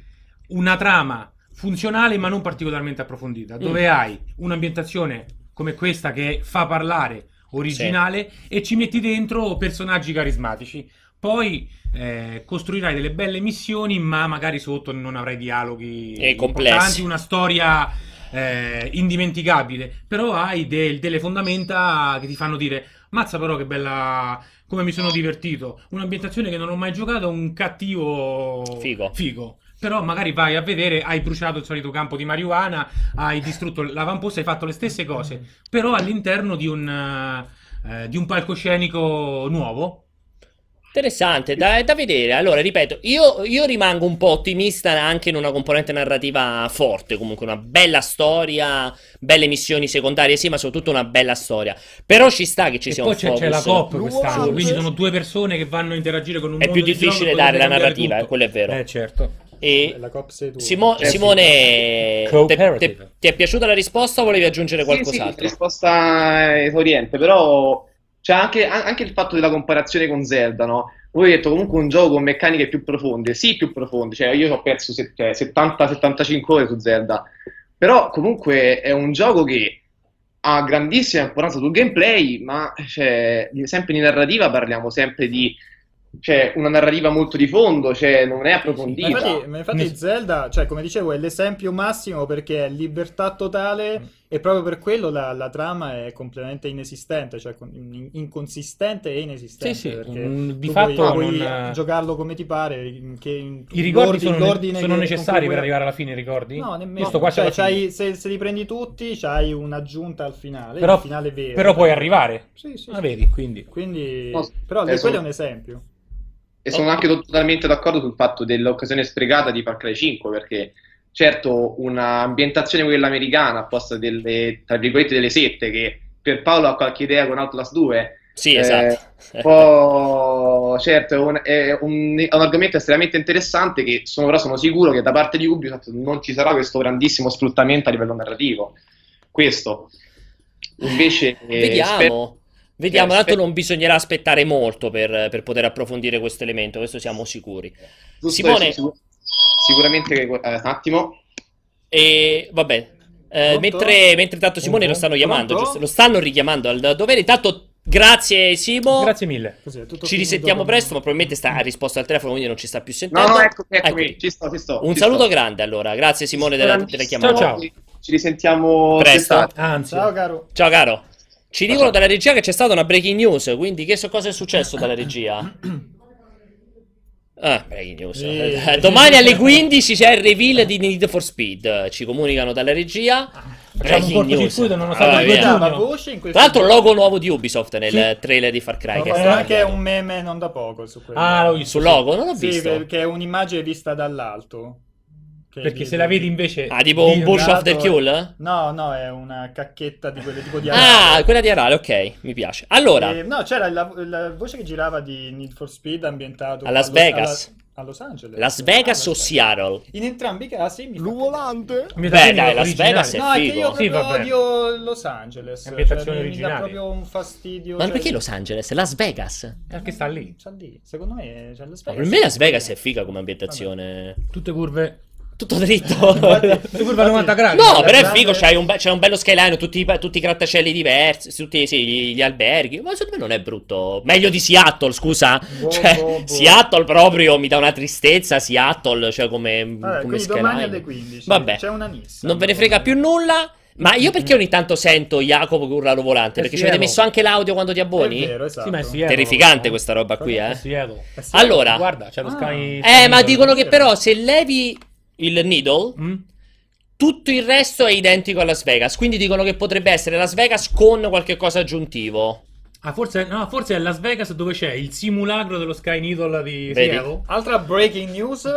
una trama funzionale ma non particolarmente approfondita, dove hai un'ambientazione come questa che fa parlare, originale e ci metti dentro personaggi carismatici. Poi eh, costruirai delle belle missioni, ma magari sotto non avrai dialoghi E complessi. una storia eh, indimenticabile. Però hai del- delle fondamenta che ti fanno dire: Mazza, però, che bella. Come mi sono divertito. Un'ambientazione che non ho mai giocato, un cattivo Figo. figo. Però magari vai a vedere, hai bruciato il solito campo di marijuana, hai distrutto l'avamposto, hai fatto le stesse cose, però all'interno di un, eh, di un palcoscenico nuovo. Interessante, da, da vedere. Allora, ripeto, io, io rimango un po' ottimista anche in una componente narrativa forte, comunque una bella storia, belle missioni secondarie, sì, ma soprattutto una bella storia. Però ci sta che ci e sia poi un c'è, focus. c'è la COP Wow, quest'anno, sì. quindi sono due persone che vanno a interagire con un È mondo più di difficile e dare la narrativa, tutto. quello è vero. Eh, certo. E La Cop. Simo- Eh, sì. Simone, Cooperative. te- te- ti è piaciuta la risposta o volevi aggiungere Sì, sì, qualcos'altro? risposta esauriente, però c'è anche, an- anche il fatto della comparazione con Zelda, no? Voi avete detto comunque un gioco con meccaniche più profonde, sì, più profonde, cioè io ho perso se- cioè, 70-75 ore su Zelda, però comunque è un gioco che ha grandissima importanza sul gameplay, ma cioè, sempre di narrativa parliamo sempre di cioè, una narrativa molto di fondo, cioè non è Ma approfondita. infatti, ma infatti Zelda, cioè come dicevo, è l'esempio massimo perché è libertà totale e proprio per quello la, la trama è completamente inesistente, cioè in- inconsistente e inesistente. Sì, sì, mm, di tu fatto puoi, puoi non- giocarlo come ti pare, in- che in- I ricordi sono, l'ordine sono necessari per arrivare alla fine, i ricordi? No, nemmeno. Qua Cioè, se, se li prendi tutti, c'hai un'aggiunta al finale, Però- il finale vero. Però puoi arrivare. Sì, sì, Ah, vedi, quindi. Quindi, No, però eh, quello è un esempio. E sono anche totalmente d'accordo sul fatto dell'occasione sprecata di Far Cry 5, perché certo un'ambientazione quella americana, apposta delle, tra virgolette, delle sette, che per Paolo ha qualche idea con Outlast 2, Sì, Eh, esatto. un po' certo è un, è un- è un argomento estremamente interessante che sono, però sono sicuro che da parte di Ubisoft non ci sarà questo grandissimo sfruttamento a livello narrativo. Questo. Invece, eh, Vediamo. spero- Vediamo, eh, tanto non bisognerà aspettare molto per, per poter approfondire questo elemento, questo siamo sicuri. giusto Simone- sicuramente eh, un attimo. E vabbè, Pronto? mentre, mentre tanto Simone lo stanno chiamando, giusto? Lo stanno richiamando al dovere. Intanto, grazie Simo. Grazie mille. Così, Ci risentiamo presto, ma probabilmente sta, ha risposto al telefono, quindi non ci sta più sentendo. No, no, eccomi, eccomi, Eccoli. ci sto, ci sto. Un ci saluto sto. grande allora, grazie Simone della, della chiamata. Ciao, ciao. Ci risentiamo Presto. Anzi, Ciao caro. Ciao caro. Ci dicono dalla regia che c'è stata una breaking news, quindi che so cosa è successo dalla regia? Ah, breaking news. Sì. Eh, Domani alle 15 c'è il reveal di Need for Speed. Ci comunicano dalla regia. Facciamo un cortocircuito, nonostante Allora, il due via. voce in Tra l'altro, logo nuovo di Ubisoft nel Sì. trailer di Far Cry. Che C'è è anche un meme non da poco su quello. Ah, l'ho visto. sul logo, non l'ho Sì, visto. che, che è un'immagine vista dall'alto. Che Perché se la vedi invece... Ah, tipo un Bush of the Kill? No, no, è una cacchetta di quelle tipo di Ah, Arale. quella di Arale, ok, mi piace. Allora, Eh, no, c'era la, la voce che girava di Need for Speed ambientato A Las Los- Vegas. alla- a Los Angeles. Las Vegas Ah, o Seattle? In entrambi i casi mi fa volante? Beh, dai, Las Vegas è No, è che figo. io Sì, proprio vabbè. odio Los Angeles. Ambientazione Cioè, mi- mi originale. dà proprio un fastidio. Ma cioè- perché Los Angeles? Las Vegas? Perché sta lì. C'ha lì, secondo me c'è Las Ma Vegas. per me Las Vegas è figa come ambientazione. Tutte curve... Tutto dritto. Tutte curve a 90 gradi. No, però è figo, c'hai un, be- c'è un bello skyline, tutti, tutti i grattacieli diversi, tutti sì, gli, gli alberghi. Ma secondo me non è brutto. Meglio di Seattle, scusa. Boh, cioè, boh, boh. Seattle proprio mi dà una tristezza. Seattle, cioè come, Vabbè, come quindi domani skyline. alle 15. Vabbè. C'è una Nissan. Non ve ne frega più nulla. Ma io perché ogni tanto sento Jacopo che urla al volante? Perché ci avete messo anche l'audio quando ti È abboni? vero, esatto. Sì, ma è. Terrificante questa roba qui, È eh. Sì. Allora, Guarda, c'è lo Ah. Sky... eh, ma dicono che però se levi il needle, Mm? tutto il resto è identico a Las Vegas. Quindi dicono che potrebbe essere Las Vegas con qualche cosa aggiuntivo. Ah, forse, no, forse è Las Vegas dove c'è il simulacro dello Sky Needle di? Seattle. Altra breaking news.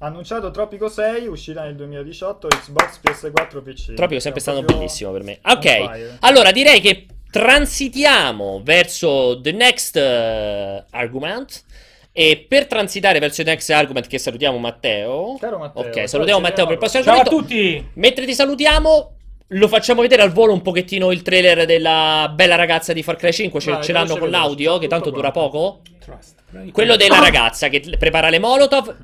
Annunciato Tropico 6, uscirà nel 2018 Xbox, PS4, PC. Tropico è sempre stato bellissimo per me. Ok, allora direi che transitiamo verso the next eh, argument. E per transitare verso the next argument, che salutiamo Matteo. Caro Matteo, Ok, salutiamo Matteo per il prossimo Ciao a argomento. tutti! Mentre ti salutiamo, lo facciamo vedere al volo un pochettino il trailer della bella ragazza di Far Cry 5. Ce, Vai, ce l'hanno con l'audio, che tanto dura quanto. poco. Trust. Quello della ragazza che prepara le Molotov.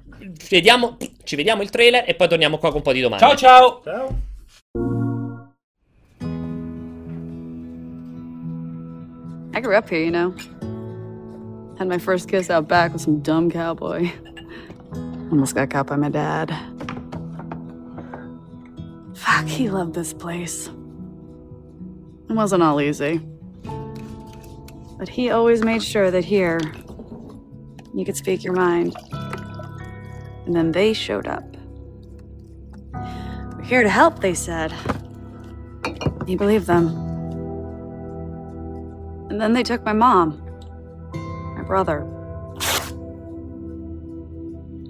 Vediamo, ci vediamo il trailer e poi torniamo qua con un po' di domande. Ciao ciao! Ciao. I grew up here, you know. Had my first kiss out back with some dumb cowboy. Almost got caught by my dad. Fuck, he loved this place. It wasn't all easy. But he always made sure that here, you could speak your mind. And then they showed up. We're here to help, they said. He believed them. And then they took my mom, brother.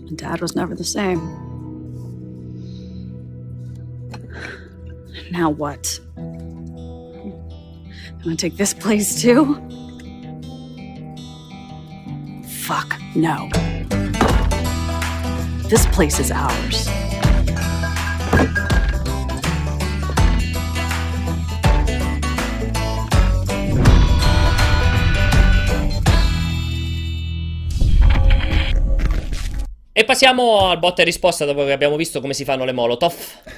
And dad was never the same. Now what? I'm gonna take this place too? Fuck no. This place is ours. E passiamo al botta e risposta dopo che abbiamo visto come si fanno le Molotov.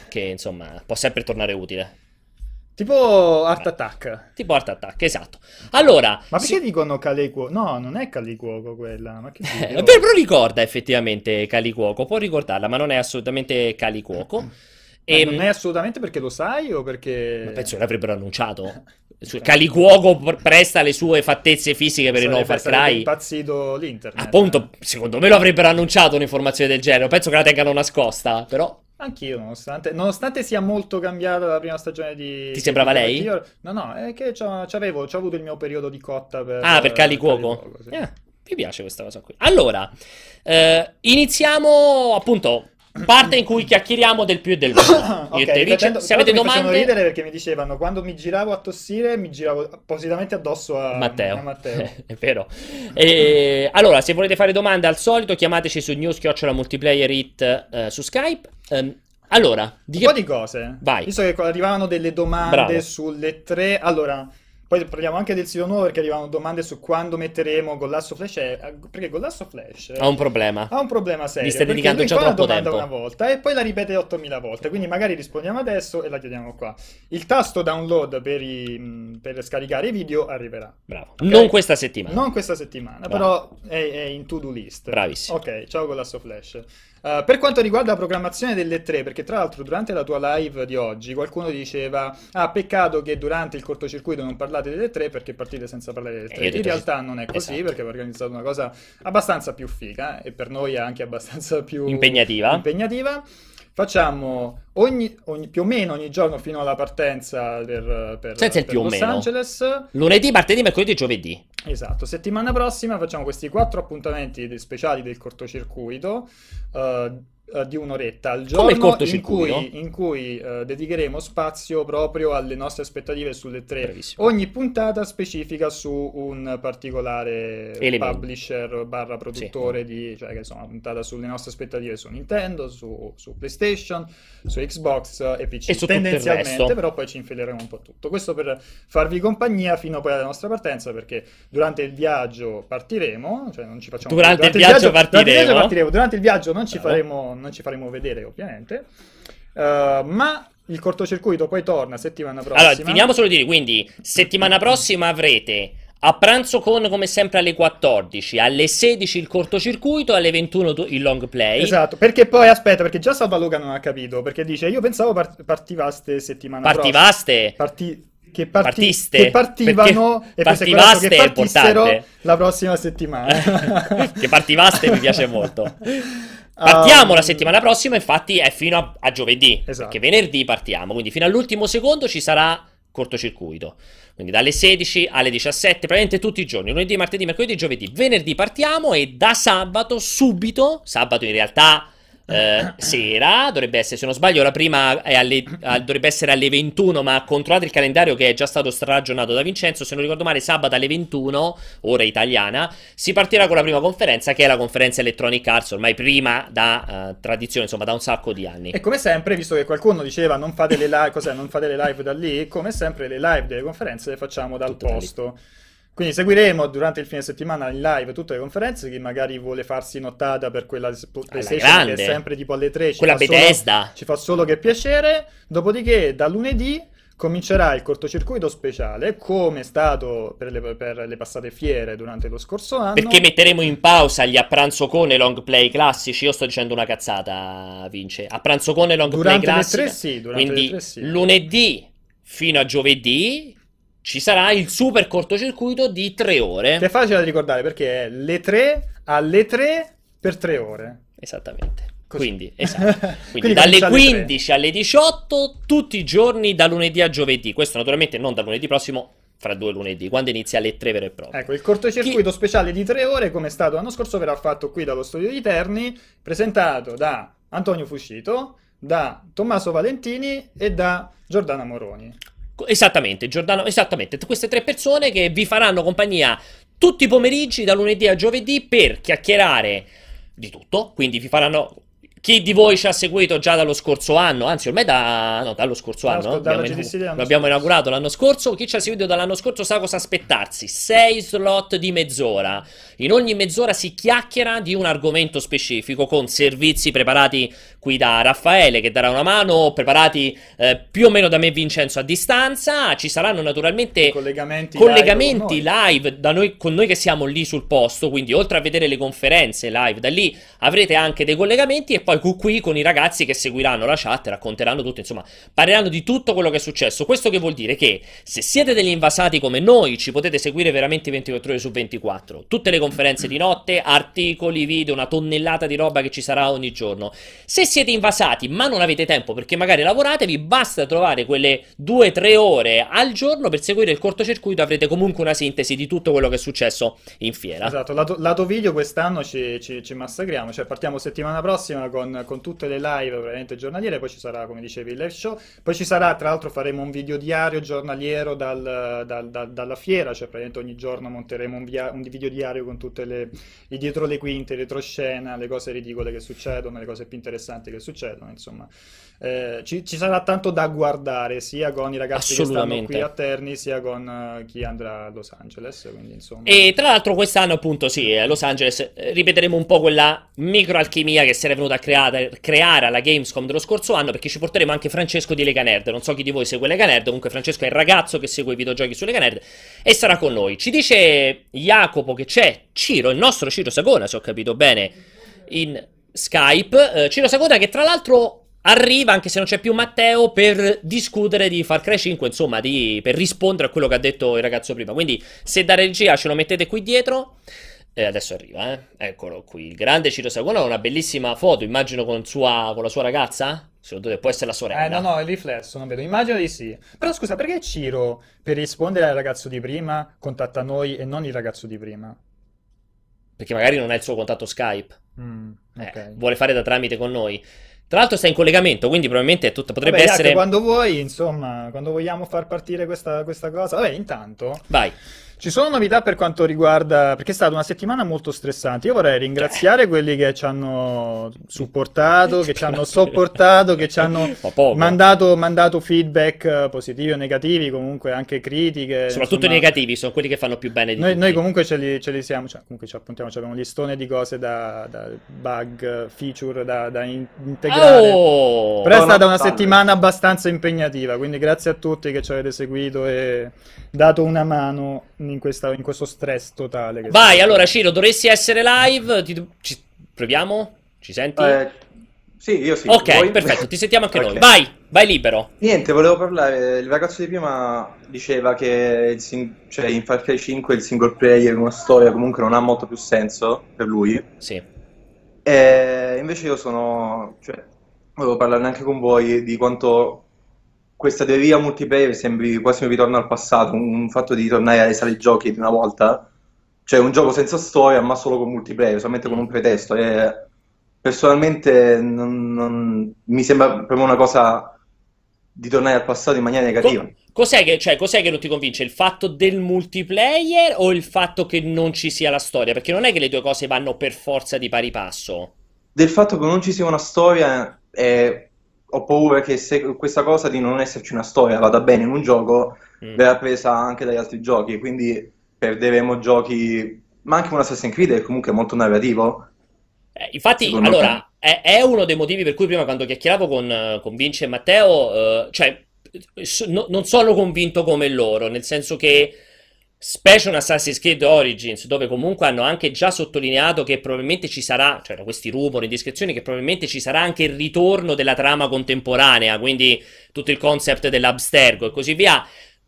Che insomma può sempre tornare utile. Tipo Art Attack. Tipo Art Attack, esatto. Allora, Ma si- perché dicono Calicuoco? No, non è Calicuoco quella. Ma che Eh, però ricorda effettivamente Calicuoco, può ricordarla, ma non è assolutamente Calicuoco. E, non è assolutamente perché lo sai o perché... ma penso che l'avrebbero annunciato. Calicuoco pr- presta le sue fattezze fisiche per il nuovo Far Sarebbe Cry. impazzito l'internet. Appunto, secondo me lo avrebbero annunciato un'informazione del genere. Penso che la tengano nascosta, però. Anch'io, nonostante, nonostante sia molto cambiata la prima stagione di... Ti sembrava di lei? Io- no, no, è che c'avevo, c'ho avuto il mio periodo di cotta per... Ah, per Calicuoco. Calicuoco, sì. Eh, mi piace questa cosa qui. Allora, eh, iniziamo appunto. Parte in cui chiacchieriamo del più e del meno. Ok, Io e te, Richard, se avete l'altro mi domande, ridere perché mi dicevano quando mi giravo a tossire mi giravo appositamente addosso a Matteo. a Matteo. è vero. E, allora, se volete fare domande al solito, chiamateci su news multiplayer it eh, su Skype. Ehm, allora, di Un po' di cose. Vai. Visto che arrivavano delle domande Bravo. sulle tre... Allora, Poi parliamo anche del sito nuovo perché arrivano domande su quando metteremo Gollasso Flash. eh, Perché Gollasso Flash Ha un problema. ha un problema serio. Mi stai dedicando già la troppo domanda tempo. una volta e poi la ripete 8000 volte. Quindi magari rispondiamo adesso e la chiediamo qua. Il tasto download per, i- mh, per scaricare i video arriverà. Bravo. Ok? Non questa settimana. Non questa settimana, Bravo. però è, è in to-do list. Bravissimo. Ok, ciao Golasso Flash. Uh, per quanto riguarda la programmazione delle tre, perché tra l'altro durante la tua live di oggi qualcuno diceva: Ah, peccato che durante il cortocircuito non parlate delle tre perché partite senza parlare delle Eh, tre. ho In realtà non è così Esatto. perché abbiamo organizzato una cosa abbastanza più figa eh, e per noi anche abbastanza più Impegnativa. impegnativa. Facciamo ogni, ogni- più o meno ogni giorno fino alla partenza per, per, Senza il per più o Los meno. Angeles. Lunedì, martedì, mercoledì e giovedì. Esatto, settimana prossima facciamo questi quattro appuntamenti speciali del cortocircuito eh, eh, di un'oretta al giorno in cui, in cui, eh, dedicheremo spazio proprio alle nostre aspettative sulle tre. Bravissimo. Ogni puntata specifica su un particolare Elemento. publisher barra produttore di, cioè che una puntata sulle nostre aspettative su Nintendo, su, su PlayStation, su Xbox e PC. E su Tendenzialmente, però poi ci infileremo un po' tutto. Questo per farvi compagnia fino poi alla nostra partenza, perché durante il viaggio partiremo, cioè non ci facciamo Durante il viaggio Durante il viaggio partiremo. partiremo. Durante il viaggio non ci, Bravo. faremo, non ci faremo vedere, ovviamente. Uh, ma il cortocircuito poi torna settimana prossima. Allora, finiamo solo di dire, quindi, settimana prossima avrete a pranzo con, come sempre, alle 14, alle 16 il cortocircuito, alle 21 tu- il long play. Esatto, perché poi aspetta, perché già Salvaluca non ha capito, perché dice io pensavo part- partivaste settimana Partivaste? prossima. Parti- che, parti- Partiste? che partivano Perché e partivaste che partissero la prossima settimana. che partivaste mi piace molto. Partiamo Um, la settimana prossima, infatti è fino a, a giovedì, Esatto. perché venerdì partiamo, quindi fino all'ultimo secondo ci sarà cortocircuito. Quindi dalle 16 alle 17, praticamente tutti i giorni, lunedì, martedì, mercoledì, giovedì. Venerdì partiamo e da sabato, subito, sabato in realtà eh, sera, dovrebbe essere, se non sbaglio, la prima è alle- ah, dovrebbe essere alle 21, ma controllate il calendario che è già stato stragionato da Vincenzo, se non ricordo male, sabato alle 21, ora italiana, si partirà con la prima conferenza, che è la conferenza Electronic Arts, ormai prima da eh, tradizione, insomma, da un sacco di anni. E come sempre, visto che qualcuno diceva non fate le live, cos'è, non fate le live da lì, come sempre le live delle conferenze le facciamo dal da lì. posto. Quindi seguiremo durante il fine settimana in live tutte le conferenze. Chi magari vuole farsi nottata per quella PlayStation che è sempre tipo alle 3, ci Quella fa solo- Bethesda. ci fa solo che piacere. Dopodiché, da lunedì comincerà il cortocircuito speciale, come è stato per le, per le passate fiere durante lo scorso anno. Perché metteremo in pausa gli a pranzo con e long play classici? Io sto dicendo una cazzata, Vince. A pranzo con e long durante play le classici. tre sì, durante Quindi le tre sì. lunedì fino a giovedì ci sarà il super cortocircuito di tre ore. Che è facile da ricordare perché è le 3 alle 3 per 3 ore. Esattamente. Così. Quindi, esatto. Quindi, Quindi dalle comincia alle 15 alle 18 tutti i giorni da lunedì a giovedì. Questo naturalmente non da lunedì prossimo, fra due lunedì, quando inizia alle 3 vero e proprio. Ecco, il cortocircuito speciale di 3 ore, come è stato l'anno scorso, verrà fatto qui dallo studio di Terni, presentato da Antonio Fuscito, da Tommaso Valentini e da Giordana Moroni. Esattamente, Giordano, esattamente. Queste tre persone che vi faranno compagnia tutti i pomeriggi da lunedì a giovedì per chiacchierare di tutto. Quindi vi faranno. Chi di voi ci ha seguito già dallo scorso anno, anzi ormai da, no, dallo scorso anno, dalla abbiamo, dell'anno lo abbiamo scorso. inaugurato l'anno scorso, chi ci ha seguito dall'anno scorso sa cosa aspettarsi, 6 slot di mezz'ora, in ogni mezz'ora si chiacchiera di un argomento specifico con servizi preparati qui da Raffaele che darà una mano, preparati eh, più o meno da me Vincenzo a distanza, ci saranno naturalmente Collegamenti, collegamenti live con noi. live da noi, con noi che siamo lì sul posto, quindi oltre a vedere le conferenze live da lì avrete anche dei collegamenti e poi qui con i ragazzi che seguiranno la chat, racconteranno tutto, insomma, parleranno di tutto quello che è successo. Questo che vuol dire che se siete degli invasati come noi, ci potete seguire veramente 24 ore su 24. Tutte le conferenze di notte, articoli, video, una tonnellata di roba che ci sarà ogni giorno. Se siete invasati ma non avete tempo perché magari lavorate, vi basta trovare quelle 2-3 ore al giorno per seguire il cortocircuito, avrete comunque una sintesi di tutto quello che è successo in fiera. Esatto, lato, lato video quest'anno ci, ci- ci massacriamo, cioè partiamo settimana prossima con, con tutte le live veramente giornaliere, poi ci sarà, come dicevi, il live show, poi ci sarà, tra l'altro faremo un video diario giornaliero dal- dal- dal- dalla fiera, cioè praticamente ogni giorno monteremo un, via- un video diario con tutte le, dietro le quinte, retroscena, le cose ridicole che succedono, le cose più interessanti interessanti che succedono, insomma. Eh, ci, ci, sarà tanto da guardare sia con i ragazzi che stanno qui a Terni sia con uh, chi andrà a Los Angeles quindi, e tra l'altro quest'anno appunto sì a Los Angeles eh, ripeteremo un po' quella microalchimia che si era venuta a creare, creare, alla Gamescom dello scorso anno perché ci porteremo anche Francesco di Lega Nerd. Non so chi di voi segue Lega Nerd comunque Francesco è il ragazzo che segue i videogiochi su Lega Nerd e sarà con noi. Ci dice Jacopo che c'è Ciro il nostro Ciro Sagona se ho capito bene in Skype uh, Ciro Sagona che tra l'altro arriva, anche se non c'è più Matteo, per discutere di Far Cry 5, insomma, di, per rispondere a quello che ha detto il ragazzo prima. Quindi, se da regia ce lo mettete qui dietro... Eh, adesso arriva, eh. Eccolo qui. Il grande Ciro Sagona ha una bellissima foto, immagino con, sua, con la sua ragazza? Secondo te può essere la sorella? Eh, no, no, è il riflesso, non vedo. Immagino di sì. Però scusa, perché Ciro, per rispondere al ragazzo di prima, contatta noi e non il ragazzo di prima? Perché magari non ha il suo contatto Skype. Mm, okay. eh, vuole fare da tramite con noi. Tra l'altro sta in collegamento, quindi probabilmente è tutto, potrebbe Vabbè, essere... quando vuoi, insomma, quando vogliamo far partire questa, questa cosa... Vabbè, intanto... Vai. Ci sono novità per quanto riguarda, perché è stata una settimana molto stressante. Io vorrei ringraziare quelli che ci hanno supportato, che ci hanno sopportato, che ci hanno mandato, mandato, feedback positivi o negativi, comunque anche critiche. Soprattutto insomma, i negativi, sono quelli che fanno più bene di noi, noi comunque ce li, ce li, siamo, cioè comunque ci appuntiamo, cioè abbiamo un listone di cose da, da bug, feature da, da integrare. Oh! Però è stata una settimana abbastanza impegnativa, quindi grazie a tutti che ci avete seguito e dato una mano in, questa, in questo stress totale. Vai, allora Ciro, dovresti essere live. Ti, ci, proviamo? Ci senti? Eh, sì, io sì. Ok, Voi... perfetto, ti sentiamo anche okay. noi. Vai, vai libero. Niente, volevo parlare. Il ragazzo di prima diceva che sing... cioè, in Far Cry 5 il single player, una storia comunque non ha molto più senso per lui. Sì. E invece io sono. Cioè, volevo parlarne anche con voi di quanto questa teoria multiplayer sembri quasi un ritorno al passato, un, un fatto di tornare alle sale giochi di una volta, cioè un gioco senza storia ma solo con multiplayer, solamente con un pretesto. E personalmente non, non, mi sembra proprio una cosa di tornare al passato in maniera negativa. Cos'è che, cioè, cos'è che non ti convince? Il fatto del multiplayer o il fatto che non ci sia la storia? Perché non è che le due cose vanno per forza di pari passo. Del fatto che non ci sia una storia è ho paura che se questa cosa di non esserci una storia vada bene in un gioco, mm. verrà presa anche dagli altri giochi, quindi perderemo giochi, ma anche un Assassin's Creed è comunque molto narrativo. Eh, infatti, allora, è, è, uno dei motivi per cui prima quando chiacchieravo con, con Vince e Matteo, eh, cioè, so, non sono convinto come loro, nel senso che Specie un Assassin's Creed Origins, dove comunque hanno anche già sottolineato che probabilmente ci sarà, cioè da questi rumori, indiscrezioni, che probabilmente ci sarà anche il ritorno della trama contemporanea, quindi tutto il concept dell'abstergo e così via.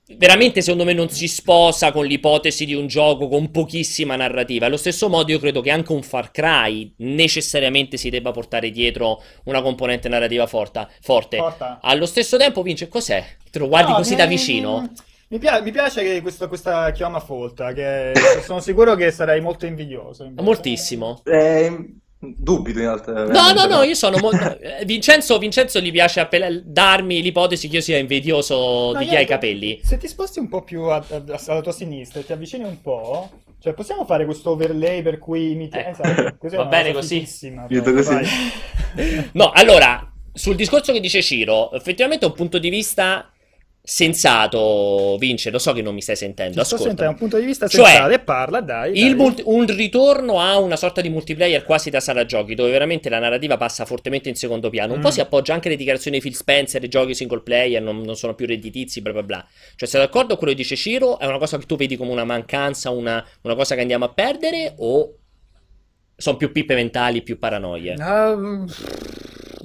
Veramente, secondo me, non si sposa con l'ipotesi di un gioco con pochissima narrativa. Allo stesso modo, io credo che anche un Far Cry necessariamente si debba portare dietro una componente narrativa forte. forte. Allo stesso tempo, Vince, cos'è? Te lo guardi no, così da vicino? Mi, pia- mi piace che questo, questa chioma folta, che sono sicuro che sarei molto invidioso. Invece. Moltissimo. Eh, dubito in realtà. No, no, no, io sono molto... Eh, Vincenzo, Vincenzo gli piace appell- darmi l'ipotesi che io sia invidioso no, di chi ha i capelli. Se ti sposti un po' più a, a, alla tua sinistra e ti avvicini un po'... Cioè, possiamo fare questo overlay per cui mi... Eh, esatto, così va bene così. così. no, allora, sul discorso che dice Ciro, effettivamente un punto di vista sensato, Vince, lo so che non mi stai sentendo. Ascolta. Sentendo un punto di vista cioè, sensato e parla, dai. Multi- un ritorno a una sorta di multiplayer quasi da sala giochi, dove veramente la narrativa passa fortemente in secondo piano. Un mm. po' si appoggia anche alle dichiarazioni di Phil Spencer, i giochi single player non, non, sono più redditizi, bla bla bla. Cioè, sei d'accordo con quello che dice Ciro? È una cosa che tu vedi come una mancanza, una, una cosa che andiamo a perdere? O sono più pippe mentali, più paranoie? Um,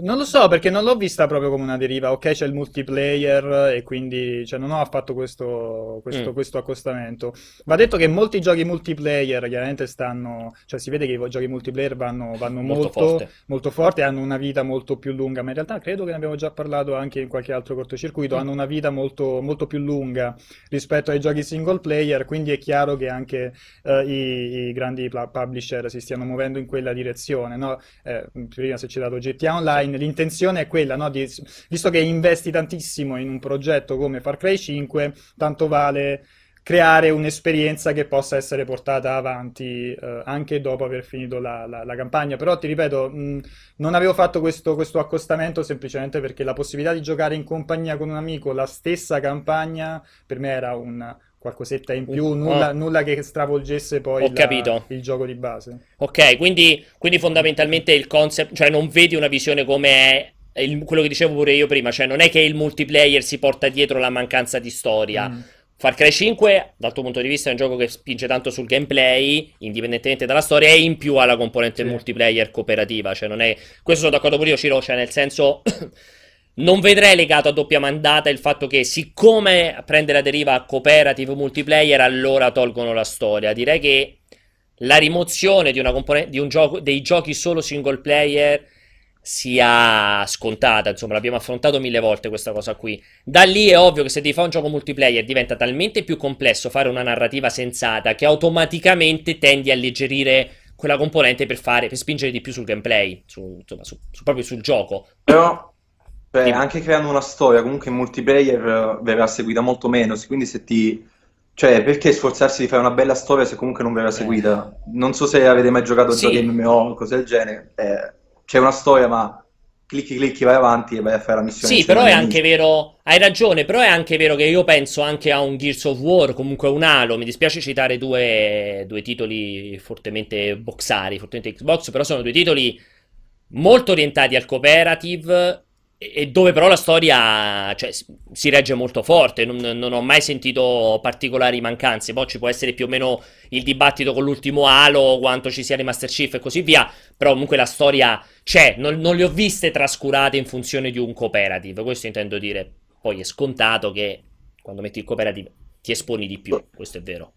non lo so perché non l'ho vista proprio come una deriva. Ok, c'è il multiplayer e quindi cioè, non ho affatto questo, questo, mm. questo, accostamento. Va detto che molti giochi multiplayer chiaramente stanno, cioè si vede che i giochi multiplayer vanno, vanno molto, molto, forte. molto forte, hanno una vita molto più lunga, ma in realtà credo che ne abbiamo già parlato anche in qualche altro cortocircuito, mm. hanno una vita molto, molto, più lunga rispetto ai giochi single player, quindi è chiaro che anche uh, i, i, grandi publisher si stiano muovendo in quella direzione. No? Eh, prima si è citato GTA online, l'intenzione è quella, no? Di, visto che investi tantissimo in un progetto come Far Cry 5, tanto vale creare un'esperienza che possa essere portata avanti eh, anche dopo aver finito la, la, la campagna. Però ti ripeto, mh, non avevo fatto questo, questo, accostamento semplicemente perché la possibilità di giocare in compagnia con un amico la stessa campagna per me era un qualcosetta in più, nulla, oh. nulla che stravolgesse poi la, il gioco di base. Ok, quindi, quindi, fondamentalmente il concept, cioè non vedi una visione come è il, quello che dicevo pure io prima, cioè non è che il multiplayer si porta dietro la mancanza di storia. Mm. Far Cry 5, dal tuo punto di vista, è un gioco che spinge tanto sul gameplay, indipendentemente dalla storia, e in più ha la componente sì. multiplayer cooperativa. Cioè, non è. Questo sono d'accordo pure io, Ciro, cioè, nel senso. Non vedrei legato a doppia mandata il fatto che, siccome prende la deriva cooperative multiplayer, allora tolgono la storia. Direi che la rimozione di, una componente, di gioco, dei giochi solo single player sia scontata. Insomma, l'abbiamo affrontato mille volte questa cosa qui. Da lì è ovvio che se ti fa un gioco multiplayer diventa talmente più complesso fare una narrativa sensata che automaticamente tendi a alleggerire quella componente per, fare, per spingere di più sul gameplay, su, insomma, su, su, proprio sul gioco. Però Beh, anche creando una storia, comunque in multiplayer eh, verrà seguita molto meno, quindi se ti... Cioè, perché sforzarsi di fare una bella storia se comunque non verrà eh. seguita? Non so se avete mai giocato sì. giochi MMO o cose del genere. Eh, c'è una storia, ma clicchi, clicchi, vai avanti e vai a fare la missione. Sì, però è anche vero, hai ragione, però è anche vero che io penso anche a un Gears of War, comunque un Halo, mi dispiace citare due, due titoli fortemente boxari, fortemente Xbox, però sono due titoli molto orientati al cooperative e dove però la storia cioè, si regge molto forte, non, non, ho mai sentito particolari mancanze, poi ci può essere più o meno il dibattito con l'ultimo Halo, quanto ci sia di Master Chief e così via, però comunque la storia c'è, non, non le ho viste trascurate in funzione di un cooperative, questo intendo dire, poi è scontato che quando metti il cooperative ti esponi di più, questo è vero.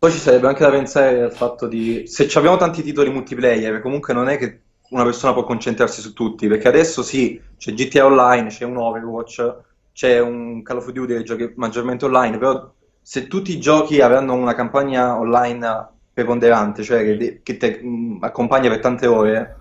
Poi ci sarebbe anche da pensare al fatto di, se abbiamo tanti titoli multiplayer, comunque non è che una persona può concentrarsi su tutti, perché adesso sì, c'è GTA Online, c'è un Overwatch, c'è un Call of Duty che giochi maggiormente online, però se tutti i giochi avranno una campagna online preponderante, cioè che, che ti accompagna per tante ore,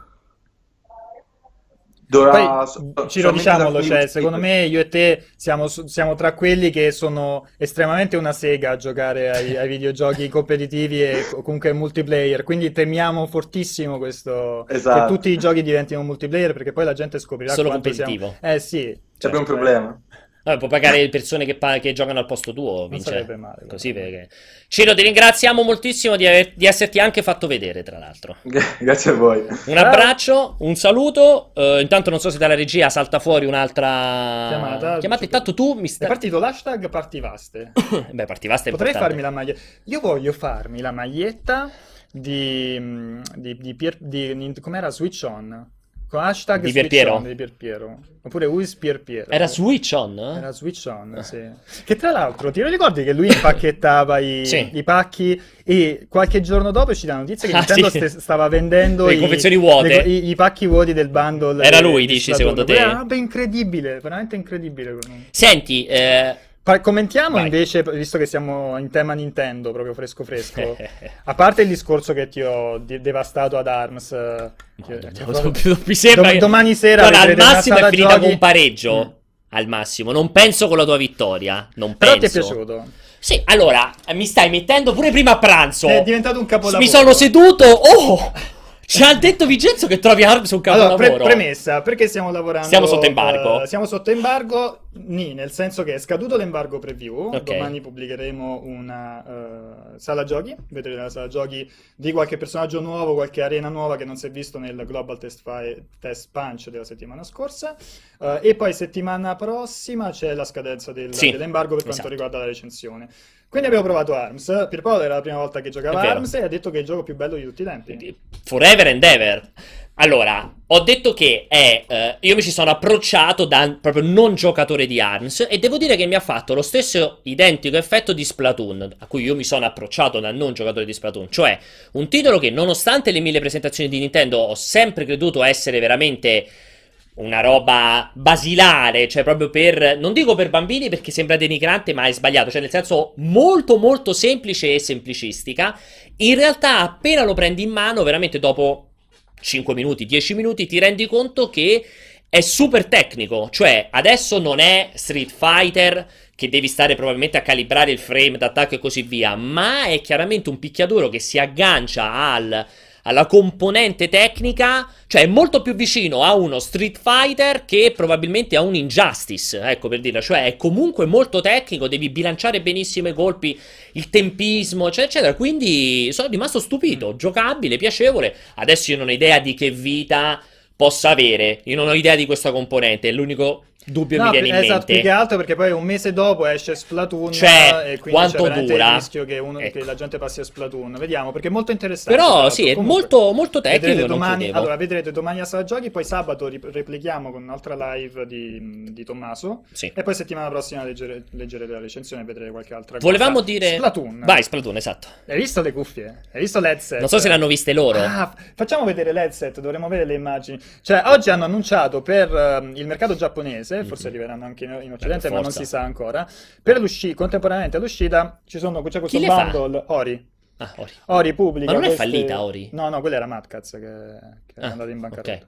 Dovrà, Poi, Ciro, diciamolo, cioè, secondo me io e te siamo, siamo, tra quelli che sono estremamente una sega a giocare ai, ai videogiochi competitivi e comunque multiplayer, quindi temiamo fortissimo questo, esatto. che tutti i giochi diventino multiplayer perché poi la gente scoprirà Solo competitivo. Siamo... Eh sì. C'è certo, un problema. Vabbè, può pagare le persone che, pa- che, giocano al posto tuo. Non vince. sarebbe male. Così perché... Ciro, ti ringraziamo moltissimo di, aver- di, esserti anche fatto vedere, tra l'altro. Grazie a voi. Un abbraccio, un saluto. Uh, intanto non so se dalla regia salta fuori un'altra chiamata. chiamata. Intanto tu mi stai... È partito l'hashtag partivaste. Beh, partivaste Potrei importante. farmi la maglietta. Io voglio farmi la maglietta di... di, di, Pier... di... Com'era? Switch On. Hashtag di Pierpiero. di Pierpiero. Oppure Who's Pierpiero. Era Switch On? Era Switch On, sì. Che tra l'altro, ti ricordi che lui impacchettava i, sì. i, pacchi e qualche giorno dopo ci dà notizia che ah, Nintendo sì. st- stava vendendo le confezioni vuote. Le, i, i, pacchi vuoti del bundle. Era lui, dici, secondo te? Era incredibile, veramente incredibile. Senti, eh commentiamo Vai. invece, visto che siamo in tema Nintendo, proprio fresco fresco, a parte il discorso che ti ho devastato ad ARMS, no, che, no, che mi sembra dom- domani sera Guarda, al massimo è finita giochi... con un pareggio. Mm. Al massimo, non penso con la tua vittoria. Non Però penso. ti è piaciuto? Sì, allora, mi stai mettendo pure prima a pranzo. È diventato un capolavoro. Mi sono seduto. Oh! Ci ha detto Vincenzo che trovi Arms un capolavoro. Allora, pre- premessa, perché stiamo lavorando? Siamo sotto embargo. Uh, siamo sotto embargo, nì, nel senso che è scaduto l'embargo preview. Okay. Domani pubblicheremo una uh, sala giochi. Vedrete la sala giochi di qualche personaggio nuovo, qualche arena nuova che non si è visto nel Global Test, Fi- Test Punch della settimana scorsa. Uh, e poi settimana prossima c'è la scadenza del, sì, dell'embargo per esatto. quanto riguarda la recensione. Quindi abbiamo provato ARMS. Pierpaolo era la prima volta che giocava ARMS e ha detto che è il gioco più bello di tutti i tempi. Forever and ever. Allora, ho detto che è. Eh, io mi ci sono approcciato da proprio non giocatore di ARMS e devo dire che mi ha fatto lo stesso identico effetto di Splatoon, a cui io mi sono approcciato da non giocatore di Splatoon. Cioè, un titolo che, nonostante le mille presentazioni di Nintendo, ho sempre creduto essere veramente una roba basilare, cioè proprio per, non dico per bambini perché sembra denigrante, ma è sbagliato, cioè nel senso molto molto semplice e semplicistica. In realtà appena lo prendi in mano, veramente dopo 5 minuti, 10 minuti, ti rendi conto che è super tecnico, cioè adesso non è Street Fighter che devi stare probabilmente a calibrare il frame d'attacco e così via, ma è chiaramente un picchiaduro che si aggancia al alla componente tecnica, cioè è molto più vicino a uno Street Fighter che probabilmente a un Injustice, ecco per dirla, cioè è comunque molto tecnico, devi bilanciare benissimo i colpi, il tempismo, eccetera, eccetera, quindi sono rimasto stupito, giocabile, piacevole, adesso io non ho idea di che vita possa avere, io non ho idea di questa componente, è l'unico dubbio No, mi viene in esatto, mente. più che altro perché poi un mese dopo esce Splatoon Cioè, e quindi quanto c'è dura? il rischio che, uno- Ecco. che la gente passi a Splatoon. Vediamo, perché è molto interessante. Però sì, è Comunque, molto, molto tecnico, domani, allora, vedrete domani a Sala Giochi, poi sabato rip- replichiamo con un'altra live di, di Tommaso Sì. e poi settimana prossima leggere- leggerete la recensione e vedrete qualche altra cosa. Volevamo dire... Splatoon. Vai, Splatoon, esatto. Hai visto le cuffie? Hai visto l'headset? Non so se l'hanno viste loro. Ah, facciamo vedere l'headset, dovremmo vedere le immagini. Cioè, oggi hanno annunciato per ehm, il mercato giapponese, forse arriveranno anche in, in Occidente, ma non si sa ancora. Per l'uscita, contemporaneamente all'uscita, ci sono, c'è questo Chi bundle Ori. Ah, Ori. Ori pubblica. Ma non è queste- fallita, Ori? No, no, quella era Madcaz che, che è Ah, andata in bancarotta. ok.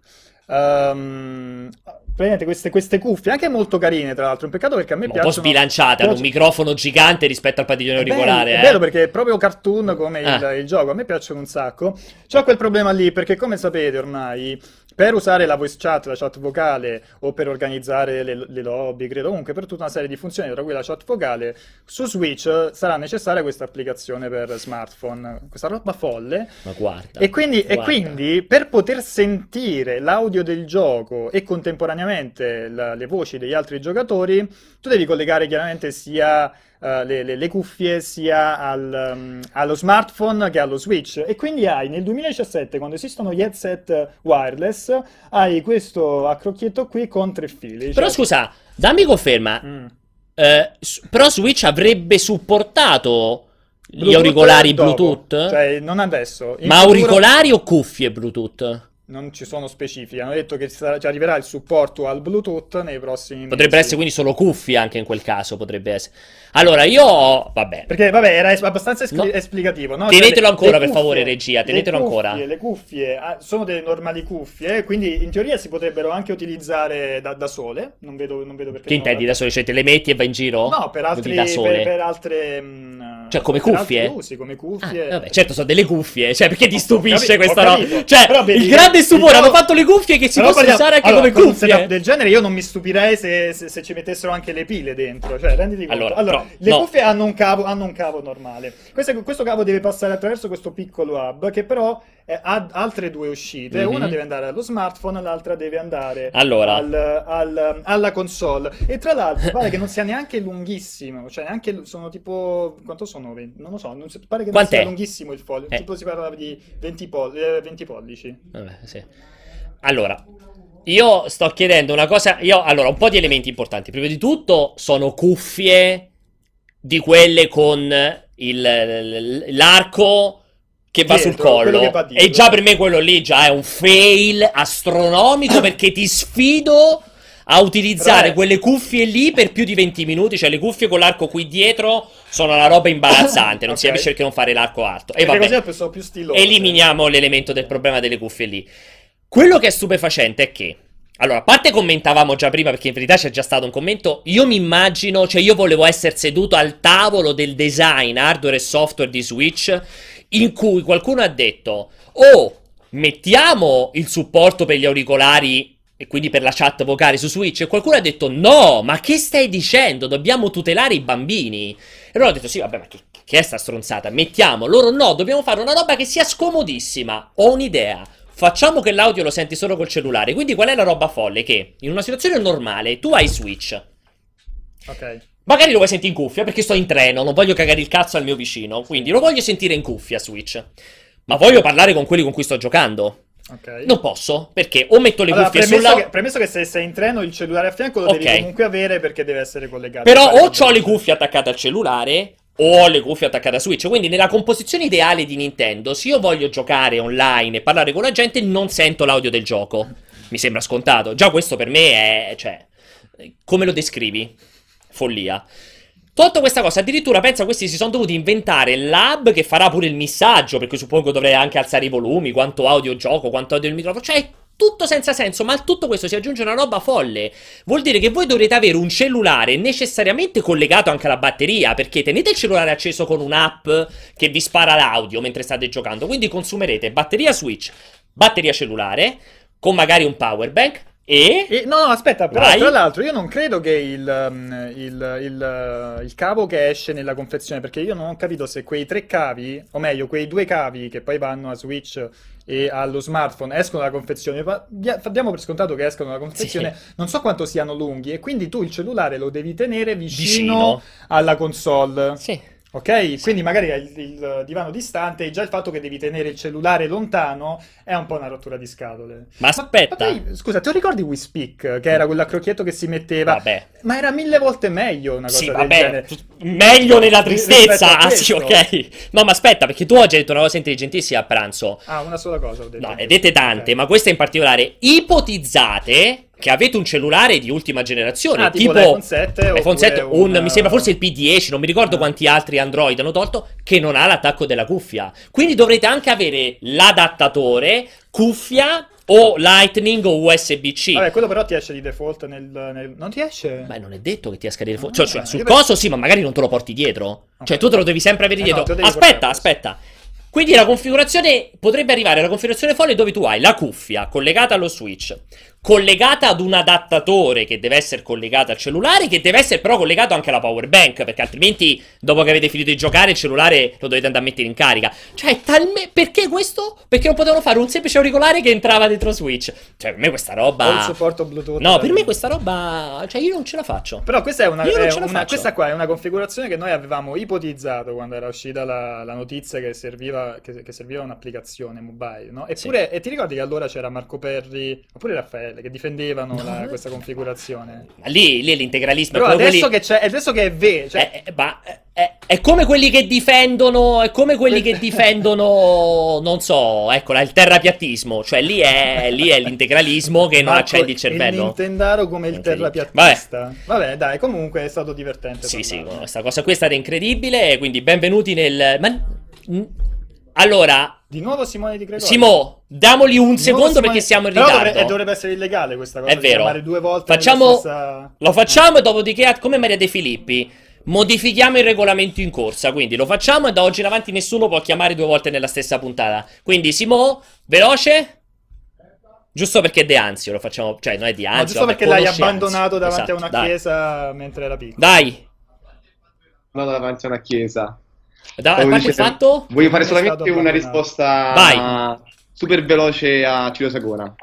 Ehm, praticamente queste, queste cuffie, anche molto carine, tra l'altro. Un peccato perché a me Ma un po' piacciono. sbilanciate, hanno un microfono gigante rispetto al padiglione è bello, auricolare. è eh. bello perché è proprio cartoon come il, Ah. il gioco. A me piacciono un sacco. C'ho quel problema lì perché, come sapete ormai, per usare la voice chat, la chat vocale o per organizzare le, le lobby, credo comunque per tutta una serie di funzioni, tra cui la chat vocale, su Switch sarà necessaria questa applicazione per smartphone. Questa roba folle. Ma guarda. E quindi, e guarda. quindi per poter sentire l'audio del gioco e contemporaneamente la- le voci degli altri giocatori, tu devi collegare chiaramente sia le, le- le cuffie sia al, um, allo smartphone che allo Switch. E quindi hai nel 2017, quando esistono gli headset wireless, hai questo accrocchietto qui con tre fili. Però Cioè- scusa, dammi conferma. Mm. eh, però Switch avrebbe supportato gli Bluetooth auricolari dopo. Bluetooth? Cioè, non adesso. In Ma futuro- auricolari o cuffie Bluetooth? Non ci sono specifiche, hanno detto che ci sarà- ci arriverà il supporto al Bluetooth nei prossimi Potrebbe mesi. essere quindi solo cuffie anche in quel caso, potrebbe essere. Allora, io. Vabbè. Perché, vabbè, era es- abbastanza espli- No. esplicativo, no? Tenetelo Cioè, le- ancora, le per cuffie- favore, regia, le tenetelo cuffie- ancora. Le cuffie ah, sono delle normali cuffie, quindi in teoria si potrebbero anche utilizzare da, da sole. Non vedo, non vedo perché Che intendi da sole? Cioè te le metti e vai in giro? No, per altri, da per, sole? per altre... mh, Cioè, come per cuffie? usi, come Ah, cuffie. vabbè, certo, sono delle cuffie. Cioè, perché ti stupisce capito, questa roba? Cioè, Però il grande stupore, diciamo- hanno fatto le cuffie che si Però possono parliamo- usare anche allora, come con un cuffie. del genere io non mi stupirei se, se- se ci mettessero anche le pile dentro. Cioè, renditi conto. Allora, Allora, le no. cuffie hanno un cavo, hanno un cavo normale. Questo, questo cavo deve passare attraverso questo piccolo hub che però ha altre due uscite. Mhm. Una deve andare allo smartphone, l'altra deve andare Allora. al- al- alla console. E tra l'altro pare che non sia neanche lunghissimo. Cioè, neanche sono tipo. Quanto sono? 20? Non lo so. Non si- pare che non Quant'è? sia lunghissimo il foglio. Eh. Tipo si parla di 20, poll- eh, 20 pollici. Vabbè, sì. Allora, io sto chiedendo una cosa. Io, allora, un po' di elementi importanti. Prima di tutto, sono cuffie di quelle con il- l'arco che va Dietro, sul collo. va. E già per me quello lì già è un fail astronomico perché ti sfido a utilizzare è- quelle cuffie lì per più di 20 minuti. Cioè, le cuffie con l'arco qui dietro sono una roba imbarazzante. Non si Ok. capisce perché non fare l'arco alto. E Perché vabbè. più stilose. Eliminiamo l'elemento del problema delle cuffie lì. Quello che è stupefacente è che. Allora, a parte commentavamo già prima, perché in verità c'è già stato un commento. Io mi immagino, cioè, io volevo essere seduto al tavolo del design hardware e software di Switch, in cui qualcuno ha detto: Oh, mettiamo il supporto per gli auricolari e quindi per la chat vocale su Switch. E qualcuno ha detto: No, ma che stai dicendo? Dobbiamo tutelare i bambini. E allora ho detto: Sì, vabbè, ma che, che è sta stronzata? Mettiamo. Loro no, dobbiamo fare una roba che sia scomodissima. Ho un'idea. Facciamo che l'audio lo senti solo col cellulare. Quindi qual è la roba folle? Che in una situazione normale tu hai Switch. Ok. Magari lo vuoi sentire in cuffia perché sto in treno, non voglio cagare il cazzo al mio vicino. Quindi lo voglio sentire in cuffia Switch. Ma voglio parlare con quelli con cui sto giocando. Ok. Non posso, perché o metto le Allora, cuffie premesso, sulla... che, premesso che se sei in treno il cellulare a fianco lo Ok. devi comunque avere perché deve essere collegato. Però o ho le cuffie attaccate al cellulare o ho le cuffie attaccate a Switch. Quindi nella composizione ideale di Nintendo, se io voglio giocare online e parlare con la gente, non sento l'audio del gioco. Mi sembra scontato. Già questo per me è... cioè... Come lo descrivi? Follia. Tolto questa cosa, addirittura pensa questi si sono dovuti inventare l'hub che farà pure il missaggio, perché suppongo dovrei anche alzare i volumi, quanto audio gioco, quanto audio il microfono. Cioè, tutto senza senso, ma a tutto questo si aggiunge una roba folle. Vuol dire che voi dovrete avere un cellulare necessariamente collegato anche alla batteria, perché tenete il cellulare acceso con un'app che vi spara l'audio mentre state giocando, quindi consumerete batteria Switch, batteria cellulare, con magari un power bank, e... E- no, no, aspetta, però Vai. tra l'altro io non credo che il, um, il- il, il cavo che esce nella confezione, perché io non ho capito se quei tre cavi, o meglio, quei due cavi che poi vanno a Switch e allo smartphone escono dalla confezione, diamo per scontato che escono dalla confezione, non so quanto siano lunghi e quindi tu il cellulare lo devi tenere vicino, Vicino. alla console. Sì. Ok? Quindi magari il, il divano distante e già il fatto che devi tenere il cellulare lontano è un po' una rottura di scatole. Ma aspetta. Ma poi, scusa, ti ricordi WeSpeak, che era quell'accrocchietto che si metteva? Vabbè. Ma era mille volte meglio una cosa Sì, vabbè, meglio nella tristezza. Ah, sì, ok. No, ma aspetta, perché tu oggi hai detto una cosa intelligentissima a pranzo. Ah, una sola cosa ho detto. No, ne dette tante, Ok. ma questa in particolare. Ipotizzate che avete un cellulare di ultima generazione, Ah, tipo tipo l'iPhone 7 iPhone oppure 7, un- un- mi sembra forse il P10, non mi ricordo Ah. quanti altri Android hanno tolto, che non ha l'attacco della cuffia. Quindi dovrete anche avere l'adattatore, cuffia o Lightning o USB-C. Vabbè, quello però ti esce di default nel... nel- Non ti esce? Beh, non è detto che ti esca di default. Ah, Cioè, cioè, sul io coso sì, ma magari non te lo porti dietro. Cioè, Ok. tu te lo devi sempre avere Eh dietro. no, aspetta, aspetta. Quindi la configurazione potrebbe arrivare alla configurazione folle dove tu hai la cuffia collegata allo Switch, collegata ad un adattatore che deve essere collegato al cellulare, che deve essere però collegato anche alla power bank, perché altrimenti dopo che avete finito di giocare il cellulare lo dovete andare a mettere in carica. Cioè, talme- perché questo? Perché non potevano fare un semplice auricolare che entrava dentro Switch. Cioè, per me questa roba supporto Bluetooth. No, per me questa roba, cioè io non ce la faccio. Però questa è una, non è una- questa qua è una configurazione che noi avevamo ipotizzato quando era uscita la, la notizia che serviva, che, che serviva un'applicazione mobile, no? Eppure, e ti ricordi che allora c'era Marco Perri, oppure Raffaele, che difendevano la- questa configurazione? Ma lì, lì è l'integralismo. Però è come adesso quelli- che c'è, adesso che è vero, cioè, è, è- ma- è- è- come quelli che difendono. È come quelli che difendono. Non so, ecco, là, il terrapiattismo. Cioè, lì è, lì è l'integralismo che non Marco, accendi il cervello. Nintendaro come il terrapiattista. Vabbè. dai, comunque è stato divertente. Sì, sì, questa cosa qui è stata incredibile. Quindi, benvenuti nel. Ma... Allora, Di nuovo Simone Di Gregorio. Simo, damoli un secondo Simone- perché siamo in Però ritardo. dovre- eh, dovrebbe essere illegale questa cosa. È vero. due volte Facciamo- stessa- Lo facciamo e dopodiché, come Maria De Filippi, modifichiamo il regolamento in corsa. Quindi lo facciamo e da oggi in avanti nessuno può chiamare due volte nella stessa puntata. Quindi, Simo, veloce. Giusto perché è De Anzio, lo facciamo. Cioè, non è di No, Anzio. giusto vabbè, perché l'hai abbandonato Anzio. davanti Esatto, a una dai. chiesa mentre era piccolo. Dai, No, davanti a una chiesa. Quanto hai dicendo- fatto? Voglio fare solamente una risposta Vai. super veloce a Ciro Sagona.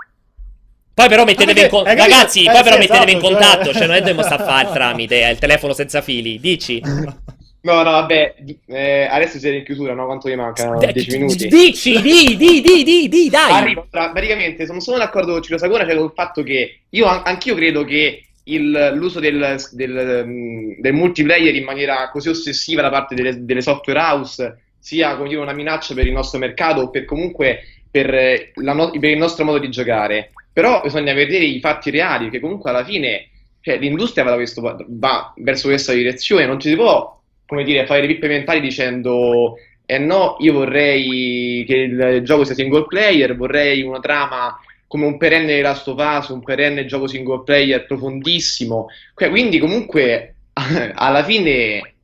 Poi però mettetevi in Ah, contatto. Ragazzi, Eh, poi sì, però mettetevi in esatto, contatto. cioè- Cioè, non è dobbiamo sta a fare il tramite, è il telefono senza fili. Dici. No, no, vabbè, eh, adesso siete in chiusura, no? Quanto vi mancano? 10 minuti. Dici, di, di, di, di, di, dai. Arrivo, praticamente sono solo d'accordo con Ciro Sagona, cioè col fatto che io an- anch'io credo che il- l'uso del, del, mm, del multiplayer in maniera così ossessiva da parte delle, delle software house sia dire, una minaccia per il nostro mercato o per comunque per, eh, no- per il nostro modo di giocare. Però bisogna vedere i fatti reali, perché comunque alla fine cioè, l'industria va, questo, va verso questa direzione, non ci si può dire, fare le pippe mentali dicendo eh no, io vorrei che il gioco sia single player, vorrei una trama come un perenne Last of Us, un perenne gioco single player profondissimo. Quindi comunque alla fine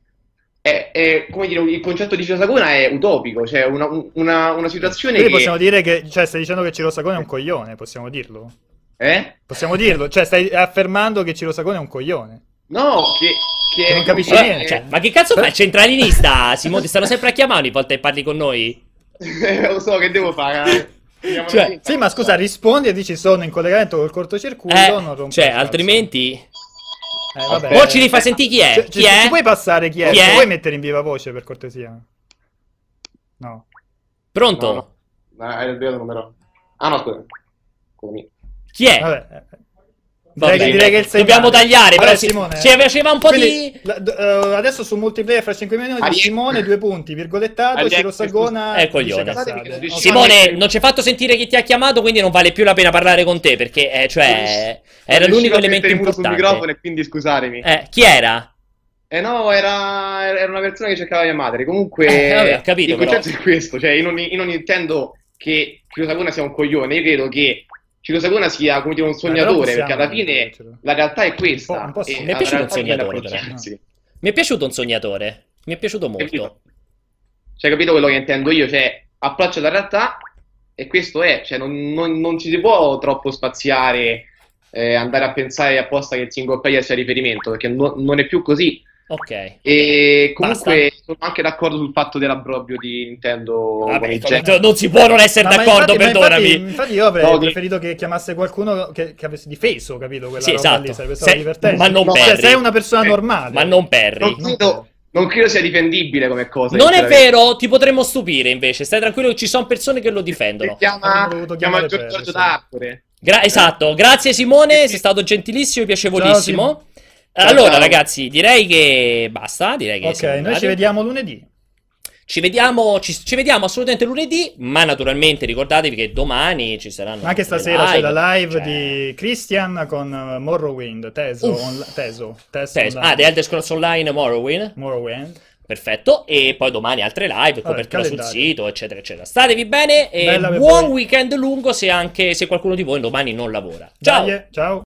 è, è, come dire, il concetto di Ciro Sagona è utopico, cioè una, una, una situazione Quindi che... possiamo dire che, cioè, stai dicendo che Ciro Sagone è un coglione, possiamo dirlo? Eh? Possiamo dirlo, cioè, stai affermando che Ciro Sagone è un coglione. No, che... che Che non capisci Eh, niente. cioè, ma che cazzo fai? Centralinista? Simone, ti stanno sempre a chiamare ogni volta che parli con noi? lo so che devo fare. Cioè. Sì, ma scusa, rispondi e dici sono in collegamento col cortocircuito, Eh, non rompo cioè, altrimenti... Eh, vabbè. O ci rifà sentire chi è? Cioè, Chi ci- è? Ci puoi passare chi è? Chi Ci è? puoi mettere in viva voce, per cortesia? No. Pronto? No, no. Ah, hai il numero. Ah no, scusa. Chi è? Vabbè. Vabbè, direi, direi che il segnale- Dobbiamo tagliare, però Vabbè, si, Simone, ci faceva un po' Quindi, di... la- d- eh, adesso su multiplayer fra 5 minuti Ariete. Simone due punti virgolettato Ariete, Ciro Sagona dice coglione. Simone, non ci hai fatto sentire chi ti ha chiamato, quindi non vale più la pena parlare con te, perché, eh, cioè, era Non l'unico riuscivo a elemento muto sul importante. microfono e quindi scusatemi. Eh, chi era? Eh no, era, era una persona che cercava mia madre. Comunque, Eh, vabbè, ho capito, il concetto è questo. Cioè, io non, io non intendo che Ciro Sagona sia un coglione. Io credo che Ciro Sakuna sia come dire un Eh, sognatore, perché alla fine la realtà è questa. Un po'- un po' sì. e Mi è alla piaciuto un sognatore, però. Mi è piaciuto un sognatore. Mi è piaciuto molto. Capito? Cioè, capito quello che intendo io? Cioè, approccia la realtà e questo è, cioè, non, non- non ci si può troppo spaziare, eh, andare a pensare apposta che il single player sia riferimento, perché no- non è più così. Ok. E comunque sono anche d'accordo sul fatto dell'abbrobio di Nintendo Vabbè, come- non si può non essere No, ma d'accordo, infatti- perdonami. Infatti, infatti io avrei No, preferito che chiamasse qualcuno che, che avesse difeso, capito? Quella Sì, roba esatto. lì, sarebbe stato Se- divertente. ma non cioè, Perry. sei una persona Eh, normale. Ma non Perry. Non credo, non credo sia difendibile come cosa. Non è vero, ti potremmo stupire invece. Stai tranquillo che ci sono persone che lo difendono. Si chiama, chiama Giorgio. D'Arcore. Gra- esatto, grazie Simone, sei stato gentilissimo e piacevolissimo. Ciao, allora, ciao. ragazzi, direi che basta. Direi che Ok, noi andati. ci vediamo lunedì. Ci vediamo, ci, ci vediamo assolutamente lunedì. Ma naturalmente ricordatevi che domani ci saranno. Anche stasera c'è la live cioè- di Christian con uh, Morrowind, Teso, on- Teso, Teso Teso. Ah, The Elder Scrolls Online Morrowind. Morrowind. Perfetto. E poi domani altre live, copertura sul sito, eccetera, eccetera. Statevi bene e Bella buon weekend lungo se anche se qualcuno di voi domani non lavora. Ciao! Dai, ciao.